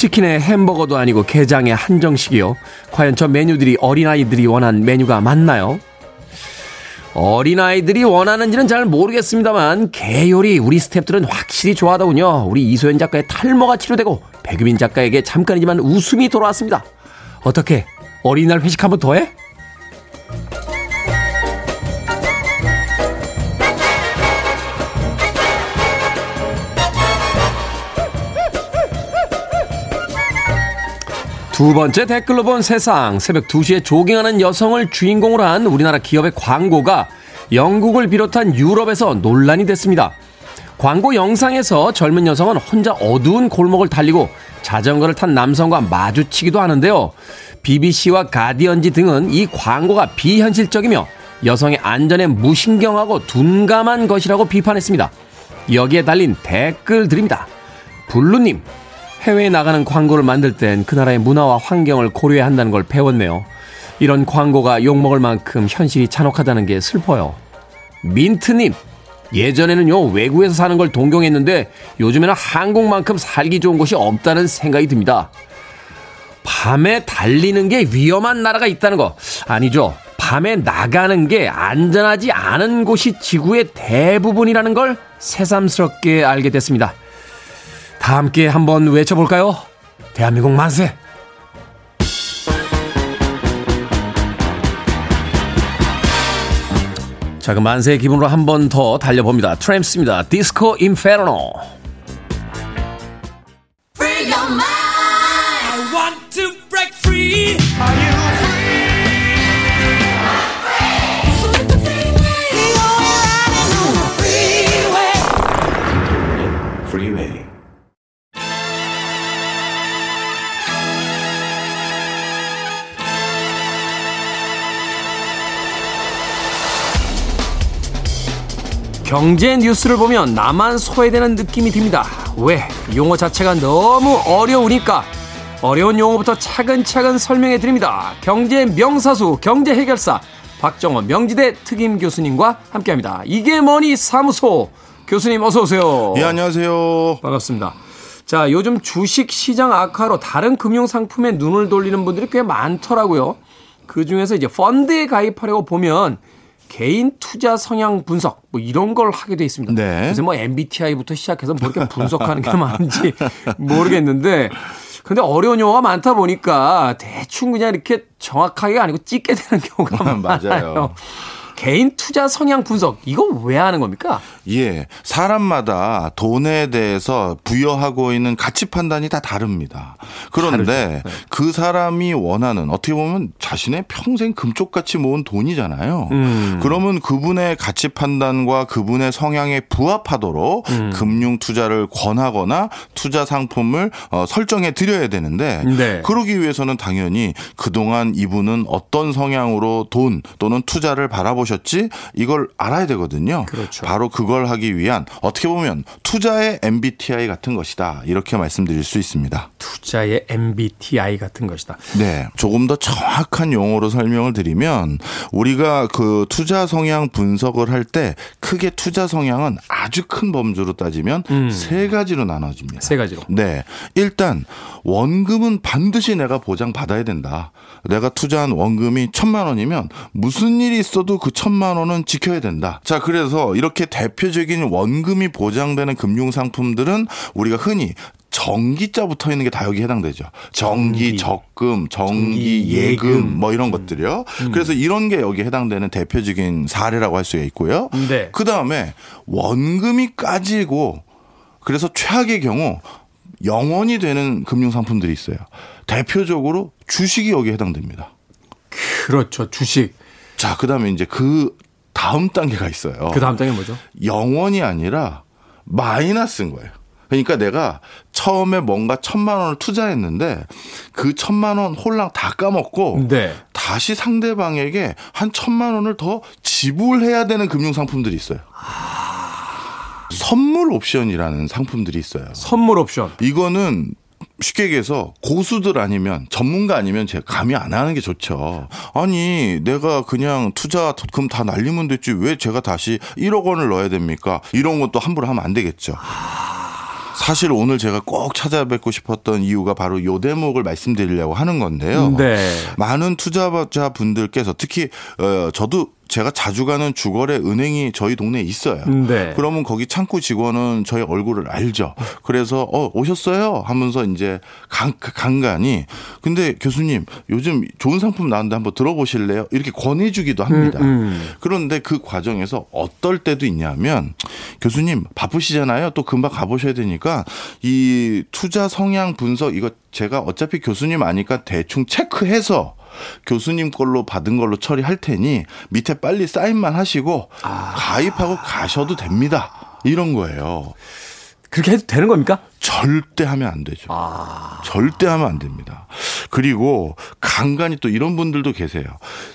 치킨에 햄버거도 아니고 게장에 한정식이요. 과연 저 메뉴들이 어린아이들이 원한 메뉴가 맞나요? 어린아이들이 원하는지는 잘 모르겠습니다만 개 요리 우리 스탭들은 확실히 좋아하더군요. 우리 이소연 작가의 탈모가 치료되고 백유민 작가에게 잠깐이지만 웃음이 돌아왔습니다. 어떻게 어린이날 회식 한번 더 해? 두 번째 댓글로 본 세상 새벽 2시에 조깅하는 여성을 주인공으로 한 우리나라 기업의 광고가 영국을 비롯한 유럽에서 논란이 됐습니다. 광고 영상에서 젊은 여성은 혼자 어두운 골목을 달리고 자전거를 탄 남성과 마주치기도 하는데요. BBC와 가디언지 등은 이 광고가 비현실적이며 여성의 안전에 무신경하고 둔감한 것이라고 비판했습니다. 여기에 달린 댓글들입니다. 블루님, 해외에 나가는 광고를 만들 땐 그 나라의 문화와 환경을 고려해야 한다는 걸 배웠네요. 이런 광고가 욕먹을 만큼 현실이 잔혹하다는 게 슬퍼요. 민트님, 예전에는요, 외국에서 사는 걸 동경했는데 요즘에는 한국만큼 살기 좋은 곳이 없다는 생각이 듭니다. 밤에 달리는 게 위험한 나라가 있다는 거 아니죠. 밤에 나가는 게 안전하지 않은 곳이 지구의 대부분이라는 걸 새삼스럽게 알게 됐습니다. 다 함께 한번 외쳐볼까요? 대한민국 만세! 자, 그 만세의 기분으로 한 번 더 달려봅니다. 트램스입니다. 디스코 인페르노. 경제 뉴스를 보면 나만 소외되는 느낌이 듭니다. 왜? 용어 자체가 너무 어려우니까 어려운 용어부터 차근차근 설명해 드립니다. 경제 명사수, 경제 해결사 박정원 명지대 특임 교수님과 함께 합니다. 이게 뭐니 사무소 교수님 어서 오세요. 예, 안녕하세요. 반갑습니다. 자, 요즘 주식 시장 악화로 다른 금융 상품에 눈을 돌리는 분들이 꽤 많더라고요. 그 중에서 이제 펀드에 가입하려고 보면 개인 투자 성향 분석 뭐 이런 걸 하게 돼 있습니다. 네. 그래서 뭐 MBTI부터 시작해서 뭐 이렇게 분석하는 게 [laughs] 많은지 모르겠는데 근데 어려운 용어가 많다 보니까 대충 그냥 이렇게 정확하게가 아니고 찍게 되는 경우가 [laughs] 맞아요. 많아요. 개인 투자 성향 분석 이거 왜 하는 겁니까? 예. 사람마다 돈에 대해서 부여하고 있는 가치 판단이 다 다릅니다. 그런데 네. 그 사람이 원하는 어떻게 보면 자신의 평생 금쪽같이 모은 돈이잖아요. 음. 그러면 그분의 가치 판단과 그분의 성향에 부합하도록 음. 금융 투자를 권하거나 투자 상품을 어, 설정해 드려야 되는데 네. 그러기 위해서는 당연히 그동안 이분은 어떤 성향으로 돈 또는 투자를 바라보셨 지 이걸 알아야 되거든요. 그렇죠. 바로 그걸 하기 위한 어떻게 보면 투자의 MBTI 같은 것이다. 이렇게 말씀드릴 수 있습니다. 투자의 MBTI 같은 것이다. 네. 조금 더 정확한 용어로 설명을 드리면 우리가 그 투자 성향 분석을 할 때 크게 투자 성향은 아주 큰 범주로 따지면 세 가지로 나눠집니다. 음. 세 가지로. 네. 일단 원금은 반드시 내가 보장 받아야 된다. 내가 투자한 원금이 천만 원이면 무슨 일이 있어도 그 천만 원은 지켜야 된다. 자, 그래서 이렇게 대표적인 원금이 보장되는 금융 상품들은 우리가 흔히 정기자 붙어 있는 게 다 여기 해당되죠. 정기, 정기. 적금, 정기, 정기, 예금, 예금. 뭐 이런 것들이요. 그래서 이런 게 여기 해당되는 대표적인 사례라고 할 수가 있고요. 네. 그 다음에 원금이 까지고 그래서 최악의 경우 영원이 되는 금융 상품들이 있어요. 대표적으로 주식이 여기에 해당됩니다. 그렇죠. 주식. 자, 그다음에 이제 그 다음 단계가 있어요. 그 다음 단계 뭐죠? 영원이 아니라 마이너스인 거예요. 그러니까 내가 처음에 뭔가 천만 원을 투자했는데 그 천만 원 홀랑 다 까먹고 네. 다시 상대방에게 한 천만 원을 더 지불해야 되는 금융 상품들이 있어요. 선물 옵션이라는 상품들이 있어요. 선물 옵션. 이거는 쉽게 얘기해서 고수들 아니면 전문가 아니면 제가 감히 안 하는 게 좋죠. 아니 내가 그냥 투자 금 다 날리면 됐지 왜 제가 다시 1억 원을 넣어야 됩니까? 이런 것도 함부로 하면 안 되겠죠. 사실 오늘 제가 꼭 찾아뵙고 싶었던 이유가 바로 요 대목을 말씀드리려고 하는 건데요. 네. 많은 투자자 분들께서 특히 어 저도 제가 자주 가는 주거래 은행이 저희 동네에 있어요. 네. 그러면 거기 창구 직원은 저희 얼굴을 알죠. 그래서 어 오셨어요 하면서 이제 간, 간간히 근데 교수님 요즘 좋은 상품 나왔는데 한번 들어보실래요? 이렇게 권해주기도 합니다. 음, 그런데 그 과정에서 어떨 때도 있냐면 교수님 바쁘시잖아요. 또 금방 가보셔야 되니까 이 투자 성향 분석 이거 제가 어차피 교수님 아니까 대충 체크해서 교수님 걸로 받은 걸로 처리할 테니 밑에 빨리 사인만 하시고 가입하고 가셔도 됩니다. 이런 거예요. 그렇게 해도 되는 겁니까? 절대 하면 안 되죠. 아. 절대 하면 안 됩니다. 그리고 간간히 또 이런 분들도 계세요.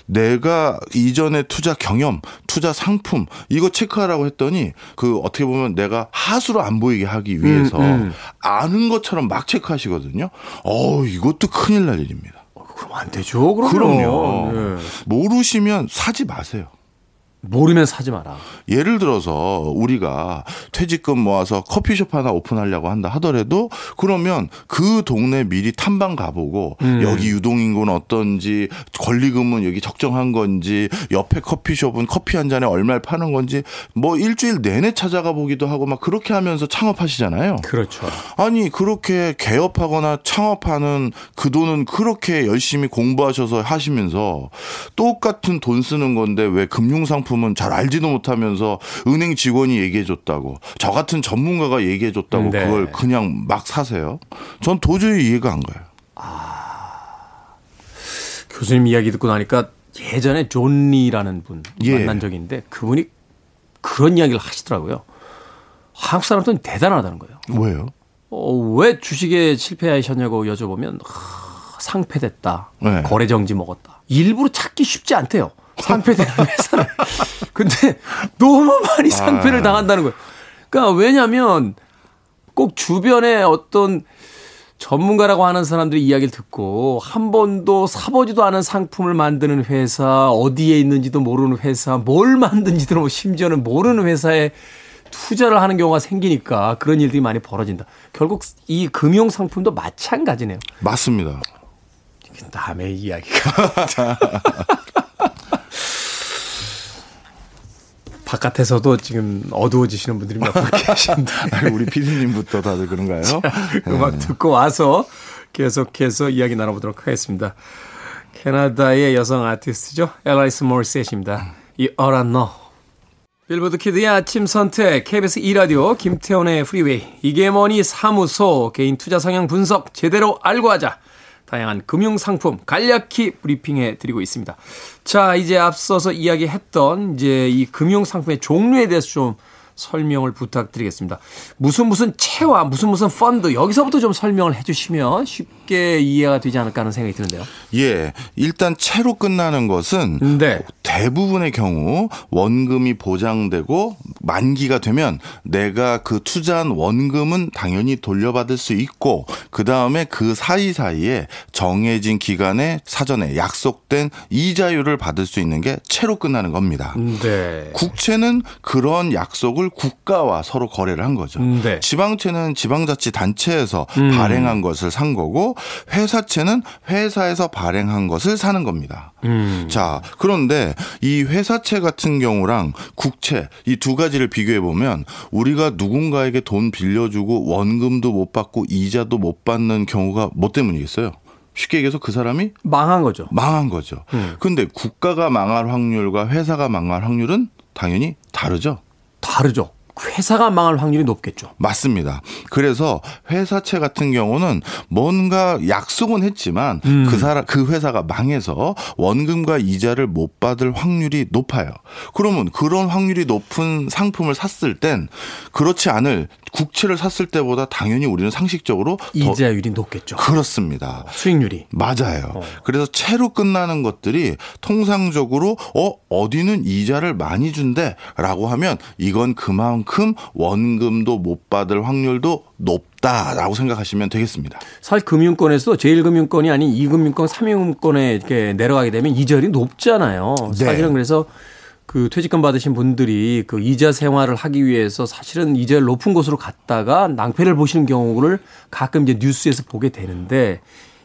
내가 이전에 투자 경험, 투자 상품 이거 체크하라고 했더니 그 어떻게 보면 내가 하수로 안 보이게 하기 위해서 음. 아는 것처럼 막 체크하시거든요. 어, 이것도 큰일 날 일입니다. 그럼 안 되죠. 그럼요. 그럼요. 네. 모르시면 사지 마세요. 모르면 사지 마라. 예를 들어서 우리가 퇴직금 모아서 커피숍 하나 오픈하려고 한다 하더라도 그러면 그 동네 미리 탐방 가보고 음. 여기 유동인구는 어떤지 권리금은 여기 적정한 건지 옆에 커피숍은 커피 한 잔에 얼마를 파는 건지 뭐 일주일 내내 찾아가 보기도 하고 막 그렇게 하면서 창업하시잖아요. 그렇죠. 아니 그렇게 개업하거나 창업하는 그 돈은 그렇게 열심히 공부하셔서 하시면서 똑같은 돈 쓰는 건데 왜 금융상품 은 잘 알지도 못하면서 은행 직원이 얘기해 줬다고 저 같은 전문가가 얘기해 줬다고 네. 그걸 그냥 막 사세요? 전 도저히 이해가 안 가요. 교수님 이야기 듣고 나니까 예전에 존리라는 분 예. 만난 적이 있는데 그분이 그런 이야기를 하시더라고요. 한국 사람들은 대단하다는 거예요. 왜요? 어, 왜 주식에 실패하셨냐고 여쭤보면 하, 상패됐다. 네. 거래 정지 먹었다. 일부러 찾기 쉽지 않대요. 상패되는 회사를. 근데 너무 많이 상패를 아. 당한다는 거예요. 그러니까 왜냐하면 꼭 주변에 어떤 전문가라고 하는 사람들이 이야기를 듣고 한 번도 사보지도 않은 상품을 만드는 회사, 어디에 있는지도 모르는 회사, 뭘 만든지도 뭐 심지어는 모르는 회사에 투자를 하는 경우가 생기니까 그런 일들이 많이 벌어진다. 결국 이 금융 상품도 마찬가지네요. 맞습니다. 남의 이야기가. [laughs] 바깥에서도 지금 어두워지시는 분들이 몇 분 계신데. [laughs] 아니, 우리 피디님부터 다들 그런가요? 음악 듣고 와서 계속해서 이야기 나눠보도록 하겠습니다. 캐나다의 여성 아티스트죠. 엘라이스 모리셋입니다. 이 어란 너. 빌보드 키드의 아침 선택, KBS 2라디오, 김태훈의 프리웨이, 이게 머니 사무소, 개인 투자 성향 분석, 제대로 알고 하자. 다양한 금융 상품 간략히 브리핑해 드리고 있습니다. 자, 이제 앞서서 이야기했던 이제 이 금융 상품의 종류에 대해서 좀 설명을 부탁드리겠습니다. 무슨 무슨 채와 무슨 무슨 펀드 여기서부터 좀 설명을 해주시면 쉽게 이해가 되지 않을까 하는 생각이 드는데요. 예. 일단 채로 끝나는 것은 네. 대부분의 경우 원금이 보장되고 만기가 되면 내가 그 투자한 원금은 당연히 돌려받을 수 있고 그 다음에 그 사이 사이에 정해진 기간에 사전에 약속된 이자율을 받을 수 있는 게 채로 끝나는 겁니다. 네. 국채는 그런 약속을 국가와 서로 거래를 한 거죠. 네. 지방채는 지방자치 단체에서 음. 발행한 것을 산 거고 회사채는 회사에서 발행한 것을 사는 겁니다. 음. 자, 그런데 이 회사채 같은 경우랑 국채 이 두 가지를 비교해 보면 우리가 누군가에게 돈 빌려주고 원금도 못 받고 이자도 못 받는 경우가 뭐 때문이겠어요? 쉽게 얘기해서 그 사람이 망한 거죠. 망한 거죠. 음. 근데 국가가 망할 확률과 회사가 망할 확률은 당연히 다르죠. 다르죠. 회사가 망할 확률이 높겠죠. 맞습니다. 그래서 회사채 같은 경우는 뭔가 약속은 했지만 그 사람 그 회사가 망해서 원금과 이자를 못 받을 확률이 높아요. 그러면 그런 확률이 높은 상품을 샀을 땐 그렇지 않을 국채를 샀을 때보다 당연히 우리는 상식적으로 더 이자율이 높겠죠. 그렇습니다. 수익률이. 맞아요. 그래서 채로 끝나는 것들이 통상적으로 어 어디는 이자를 많이 준대라고 하면 이건 그만큼 원금도 못 받을 확률도 높다라고 생각하시면 되겠습니다. 사실 금융권에서 제1금융권이 아닌 2금융권, 3금융권에 이렇게 내려가게 되면 이자율이 높잖아요. 네. 사실은 그래서 그 퇴직금 받으신 분들이 그 이자 생활을 하기 위해서 사실은 이자를 높은 곳으로 갔다가 낭패를 보시는 경우를 가끔 이제 뉴스에서 보게 되는데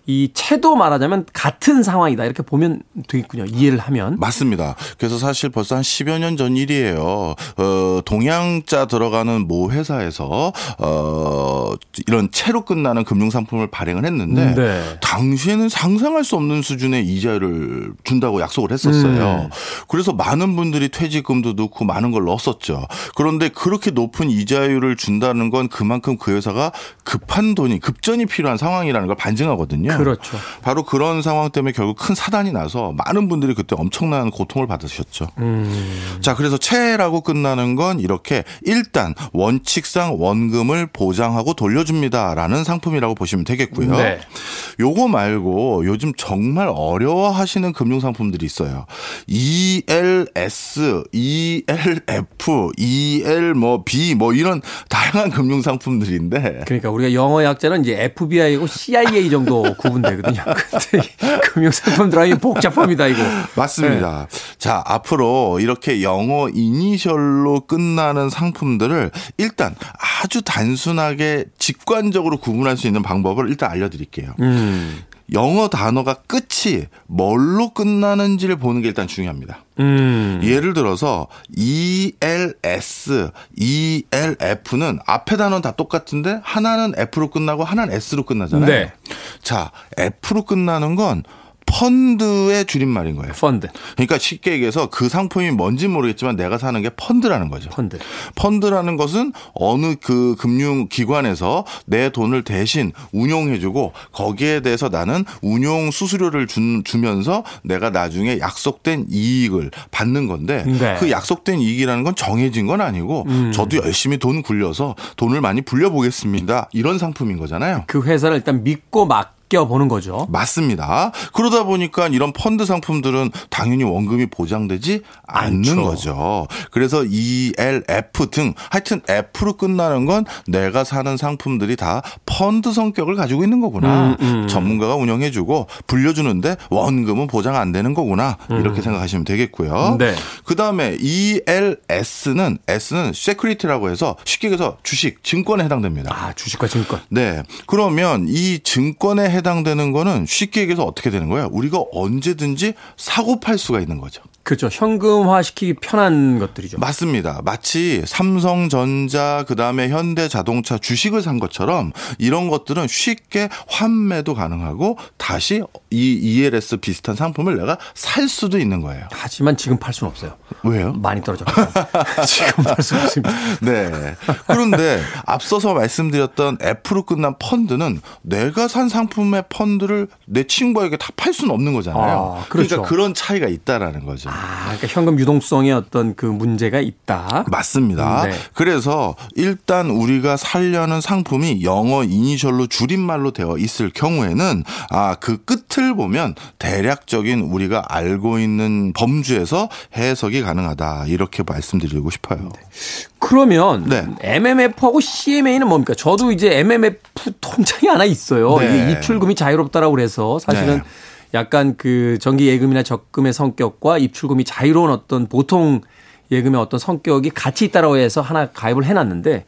이 채도 말하자면 같은 상황이다 이렇게 보면 되겠군요. 이해를 하면. 맞습니다. 그래서 사실 벌써 한 10여 년 전 일이에요. 어, 동양자 들어가는 모 회사에서 어, 이런 채로 끝나는 금융 상품을 발행을 했는데 네. 당시에는 상상할 수 없는 수준의 이자를 준다고 약속을 했었어요. 음. 그래서 많은 분들이 퇴직금도 넣고 많은 걸 넣었었죠. 그런데 그렇게 높은 이자율을 준다는 건 그만큼 그 회사가 급한 돈이 급전이 필요한 상황이라는 걸 반증하거든요. 그렇죠. 바로 그런 상황 때문에 결국 큰 사단이 나서 많은 분들이 그때 엄청난 고통을 받으셨죠. 음. 자, 그래서 채라고 끝나는 건 이렇게 일단 원칙상 원금을 보장하고 돌려줍니다라는 상품이라고 보시면 되겠고요. 네. 요거 말고 요즘 정말 어려워하시는 금융 상품들이 있어요. ELS, ELF, EL 뭐 B 뭐 이런 다양한 금융 상품들인데 그러니까 우리가 영어 약자는 이제 FBI고 CIA 정도 [laughs] 구분되거든요. [laughs] 근데 이 금융상품들하고 복잡합니다, 이거. 맞습니다. 자, 앞으로 이렇게 영어 이니셜로 끝나는 상품들을 일단 아주 단순하게 직관적으로 구분할 수 있는 방법을 일단 알려드릴게요. 음. 영어 단어가 끝이 뭘로 끝나는지를 보는 게 일단 중요합니다. 음. 예를 들어서 ELS, ELF는 앞에 단어는 다 똑같은데 하나는 F로 끝나고 하나는 S로 끝나잖아요. 네. 자, F로 끝나는 건 펀드의 줄임말인 거예요. 펀드. 그러니까 쉽게 얘기해서 그 상품이 뭔지 모르겠지만 내가 사는 게 펀드라는 거죠. 펀드. 펀드라는 것은 어느 그 금융 기관에서 내 돈을 대신 운용해주고 거기에 대해서 나는 운용 수수료를 준, 주면서 내가 나중에 약속된 이익을 받는 건데 네. 그 약속된 이익이라는 건 정해진 건 아니고 저도 열심히 돈 굴려서 돈을 많이 불려보겠습니다. 이런 상품인 거잖아요. 그 회사를 일단 믿고 맡 맡겨보는 거죠. 맞습니다. 그러다 보니까 이런 펀드 상품들은 당연히 원금이 보장되지 않는 않죠. 거죠. 그래서 ELF 등 하여튼 F로 끝나는 건 내가 사는 상품들이 다 펀드 성격을 가지고 있는 거구나. 전문가가 운영해주고 불려주는데 원금은 보장 안 되는 거구나. 이렇게 생각하시면 되겠고요. 네. 그 다음에 ELS는 S는 security라고 해서 쉽게 얘기해서 주식, 증권에 해당됩니다. 아, 주식과 증권. 네. 그러면 이 증권에 해당 되는 거는 쉽게 얘기해서 어떻게 되는 거예요? 우리가 언제든지 사고 팔 수가 있는 거죠. 그렇죠. 현금화 시키기 편한 것들이죠. 맞습니다. 마치 삼성전자 그다음에 현대자동차 주식을 산 것처럼 이런 것들은 쉽게 환매도 가능하고 다시 이 ELS 비슷한 상품을 내가 살 수도 있는 거예요. 하지만 지금 팔 수는 없어요. 왜요? 많이 떨어졌고 [laughs] 지금 팔 수는 없습니다. 네. 그런데 앞서서 말씀드렸던 F로 끝난 펀드는 내가 산 상품 의 펀드를 내 친구에게 다 팔 수는 없는 거잖아요. 아, 그렇죠. 그러니까 그런 차이가 있다라는 거죠. 아, 그러니까 현금 유동성에 어떤 그 문제가 있다. 맞습니다. 네. 그래서 일단 우리가 살려는 상품이 영어 이니셜로 줄임말로 되어 있을 경우에는 아, 그 끝을 보면 대략적인 우리가 알고 있는 범주에서 해석이 가능하다. 이렇게 말씀드리고 싶어요. 그러면 네. MMF하고 CMA는 뭡니까? 저도 이제 MMF 통장이 하나 있어요. 네. 이게 입출금이 자유롭다라고 그래서 사실은 네. 약간 그 정기 예금이나 적금의 성격과 입출금이 자유로운 어떤 보통 예금의 어떤 성격이 같이 있다라고 해서 하나 가입을 해놨는데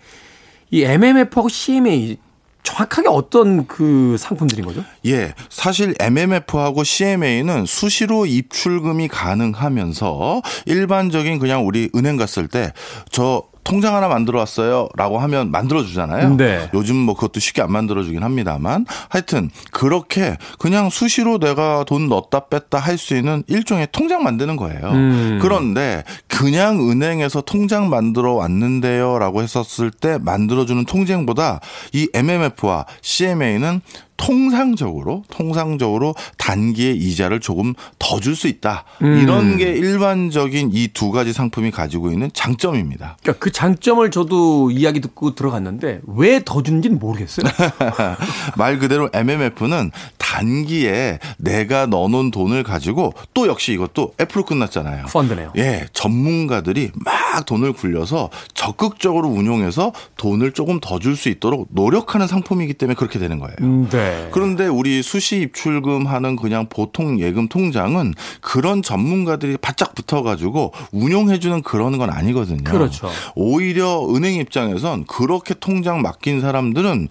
이 MMF하고 CMA 정확하게 어떤 그 상품들인 거죠? 예, 사실 MMF하고 CMA는 수시로 입출금이 가능하면서 일반적인 그냥 우리 은행 갔을 때 저 통장 하나 만들어 왔어요. 라고 하면 만들어 주잖아요. 네. 요즘 뭐 그것도 쉽게 안 만들어 주긴 합니다만 하여튼 그렇게 그냥 수시로 내가 돈 넣었다 뺐다 할 수 있는 일종의 통장 만드는 거예요. 음. 그런데 그냥 은행에서 통장 만들어 왔는데요. 라고 했었을 때 만들어 주는 통장보다 이 MMF와 CMA는 통상적으로 통상적으로 단기의 이자를 조금 더 줄 수 있다. 음. 이런 게 일반적인 이 두 가지 상품이 가지고 있는 장점입니다. 그러니까 그 장점을 저도 이야기 듣고 들어갔는데 왜더 준지는 모르겠어요. [laughs] 말 그대로 MMF는 단기에 내가 넣어놓은 돈을 가지고 또 역시 이것도 F로 끝났잖아요. 펀드네요. 예, 전문가들이 막 돈을 굴려서 적극적으로 운용해서 돈을 조금 더 줄 수 있도록 노력하는 상품이기 때문에 그렇게 되는 거예요. 음, 네. 그런데 우리 수시 입출금 하는 그냥 보통 예금 통장은 그런 전문가들이 바짝 붙어가지고 운용해주는 그런 건 아니거든요. 그렇죠. 오히려 은행 입장에선 그렇게 통장 맡긴 사람들은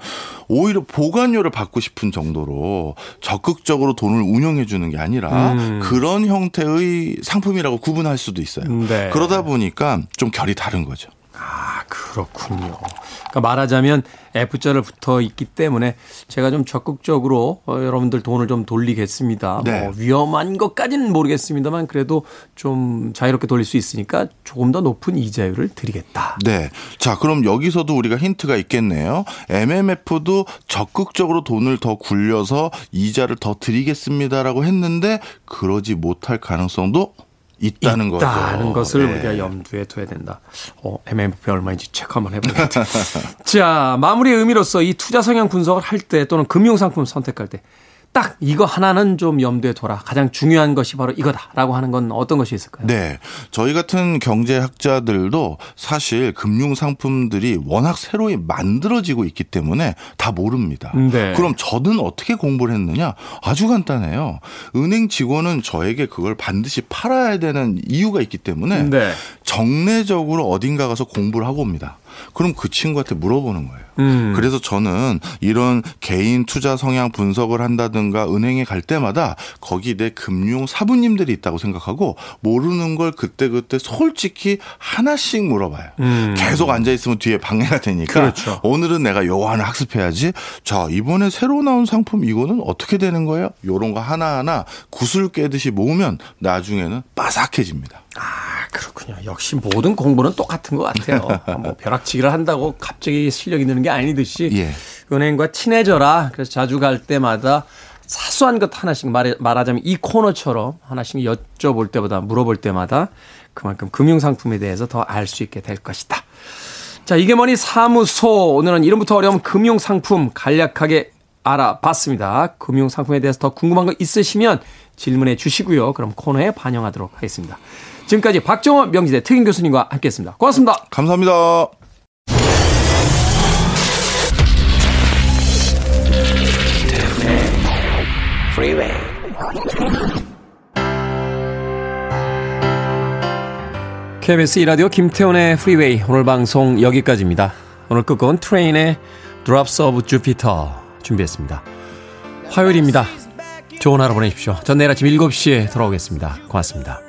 오히려 보관료를 받고 싶은 정도로 적극적으로 돈을 운용해주는 게 아니라 음. 그런 형태의 상품이라고 구분할 수도 있어요. 네. 그러다 보니까 좀 결이 다른 거죠. 아, 그렇군요. 그러니까 말하자면 F자를 붙어 있기 때문에 제가 좀 적극적으로 어, 여러분들 돈을 좀 돌리겠습니다. 네. 뭐 위험한 것까지는 모르겠습니다만 그래도 좀 자유롭게 돌릴 수 있으니까 조금 더 높은 이자율을 드리겠다. 네. 자, 그럼 여기서도 우리가 힌트가 있겠네요. MMF도 적극적으로 돈을 더 굴려서 이자를 더 드리겠습니다라고 했는데 그러지 못할 가능성도 있다는. 있다는 것을 네. 우리가 염두에 둬야 된다. 어, MMF 얼마인지 체크 한번 해보겠다. [laughs] 자, 마무리의 의미로서 이 투자 성향 분석을 할 때 또는 금융 상품 선택할 때 딱 이거 하나는 좀 염두에 둬라. 가장 중요한 것이 바로 이거다라고 하는 건 어떤 것이 있을까요? 네. 저희 같은 경제학자들도 사실 금융 상품들이 워낙 새로이 만들어지고 있기 때문에 다 모릅니다. 네. 그럼 저는 어떻게 공부를 했느냐? 아주 간단해요. 은행 직원은 저에게 그걸 반드시 팔아야 되는 이유가 있기 때문에 네. 정례적으로 어딘가 가서 공부를 하고 옵니다. 그럼 그 친구한테 물어보는 거예요. 음. 그래서 저는 이런 개인 투자 성향 분석을 한다든가 은행에 갈 때마다 거기 내 금융 사부님들이 있다고 생각하고 모르는 걸 그때그때 솔직히 하나씩 물어봐요. 음. 계속 앉아있으면 뒤에 방해가 되니까 그렇죠. 오늘은 내가 요거 하나 학습해야지. 자, 이번에 새로 나온 상품 이거는 어떻게 되는 거예요? 요런 거 하나하나 구슬 깨듯이 모으면 나중에는 빠삭해집니다. 아, 그렇군요. 역시 모든 공부는 똑같은 것 같아요. [laughs] 뭐 벼락치기를 한다고 갑자기 실력이 느는 게 아니듯이 예. 은행과 친해져라. 그래서 자주 갈 때마다 사소한 것 하나씩 말해, 말하자면 이 코너처럼 하나씩 여쭤볼 때보다 물어볼 때마다 그만큼 금융상품에 대해서 더 알 수 있게 될 것이다. 자, 이게 뭐니 사무소. 오늘은 이름부터 어려운 금융상품 간략하게 알아봤습니다. 금융상품에 대해서 더 궁금한 거 있으시면 질문해 주시고요. 그럼 코너에 반영하도록 하겠습니다. 지금까지 박정원 명지대 특임 교수님과 함께했습니다. 고맙습니다. 감사합니다. Freeway. KBS 이라디오 김태훈의 프리웨이 오늘 방송 여기까지입니다. 오늘 끝곡은 트레인의 Drops of Jupiter 준비했습니다. 화요일입니다. 좋은 하루 보내십시오. 전 내일 아침 7시에 돌아오겠습니다. 고맙습니다.